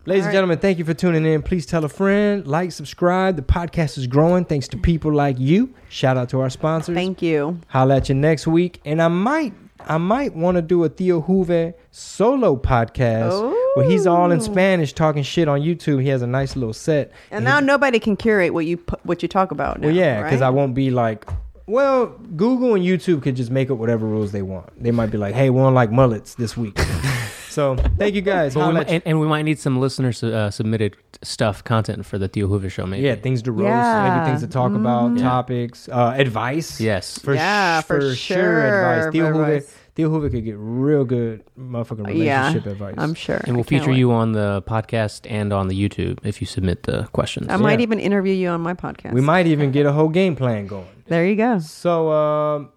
Ladies All and gentlemen, thank you for tuning in. Please tell a friend, like, subscribe. The podcast is growing thanks to people like you. Shout out to our sponsors. Thank you. Holla at you next week. And I might, I might want to do a Theo Juve solo podcast where he's all in Spanish talking shit on YouTube. He has a nice little set. And now nobody can curate what you what you talk about. Now, well, yeah, because I won't be like, well, Google and YouTube could just make up whatever rules they want. They might be like, hey, we don't like mullets this week. so thank you guys. But we might, and, and we might need some listeners uh, submitted stuff, content for the Theo Hoover show, maybe. yeah, things to roast, Yeah. maybe things to talk about, Mhm. topics, uh, advice. Yes. For, Yeah, sh- for for sure, advice. Theo Hoover. Theo Hoover could get real good motherfucking Yeah, relationship advice. I'm sure. And we'll feature wait. you on the podcast and on the YouTube if you submit the questions. I might Yeah. even interview you on my podcast. we might even get a whole game plan going. There you go. So, um,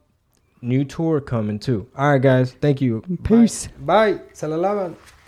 new tour coming too. All right, guys. Thank you. Peace. Bye. Bye. Lavan.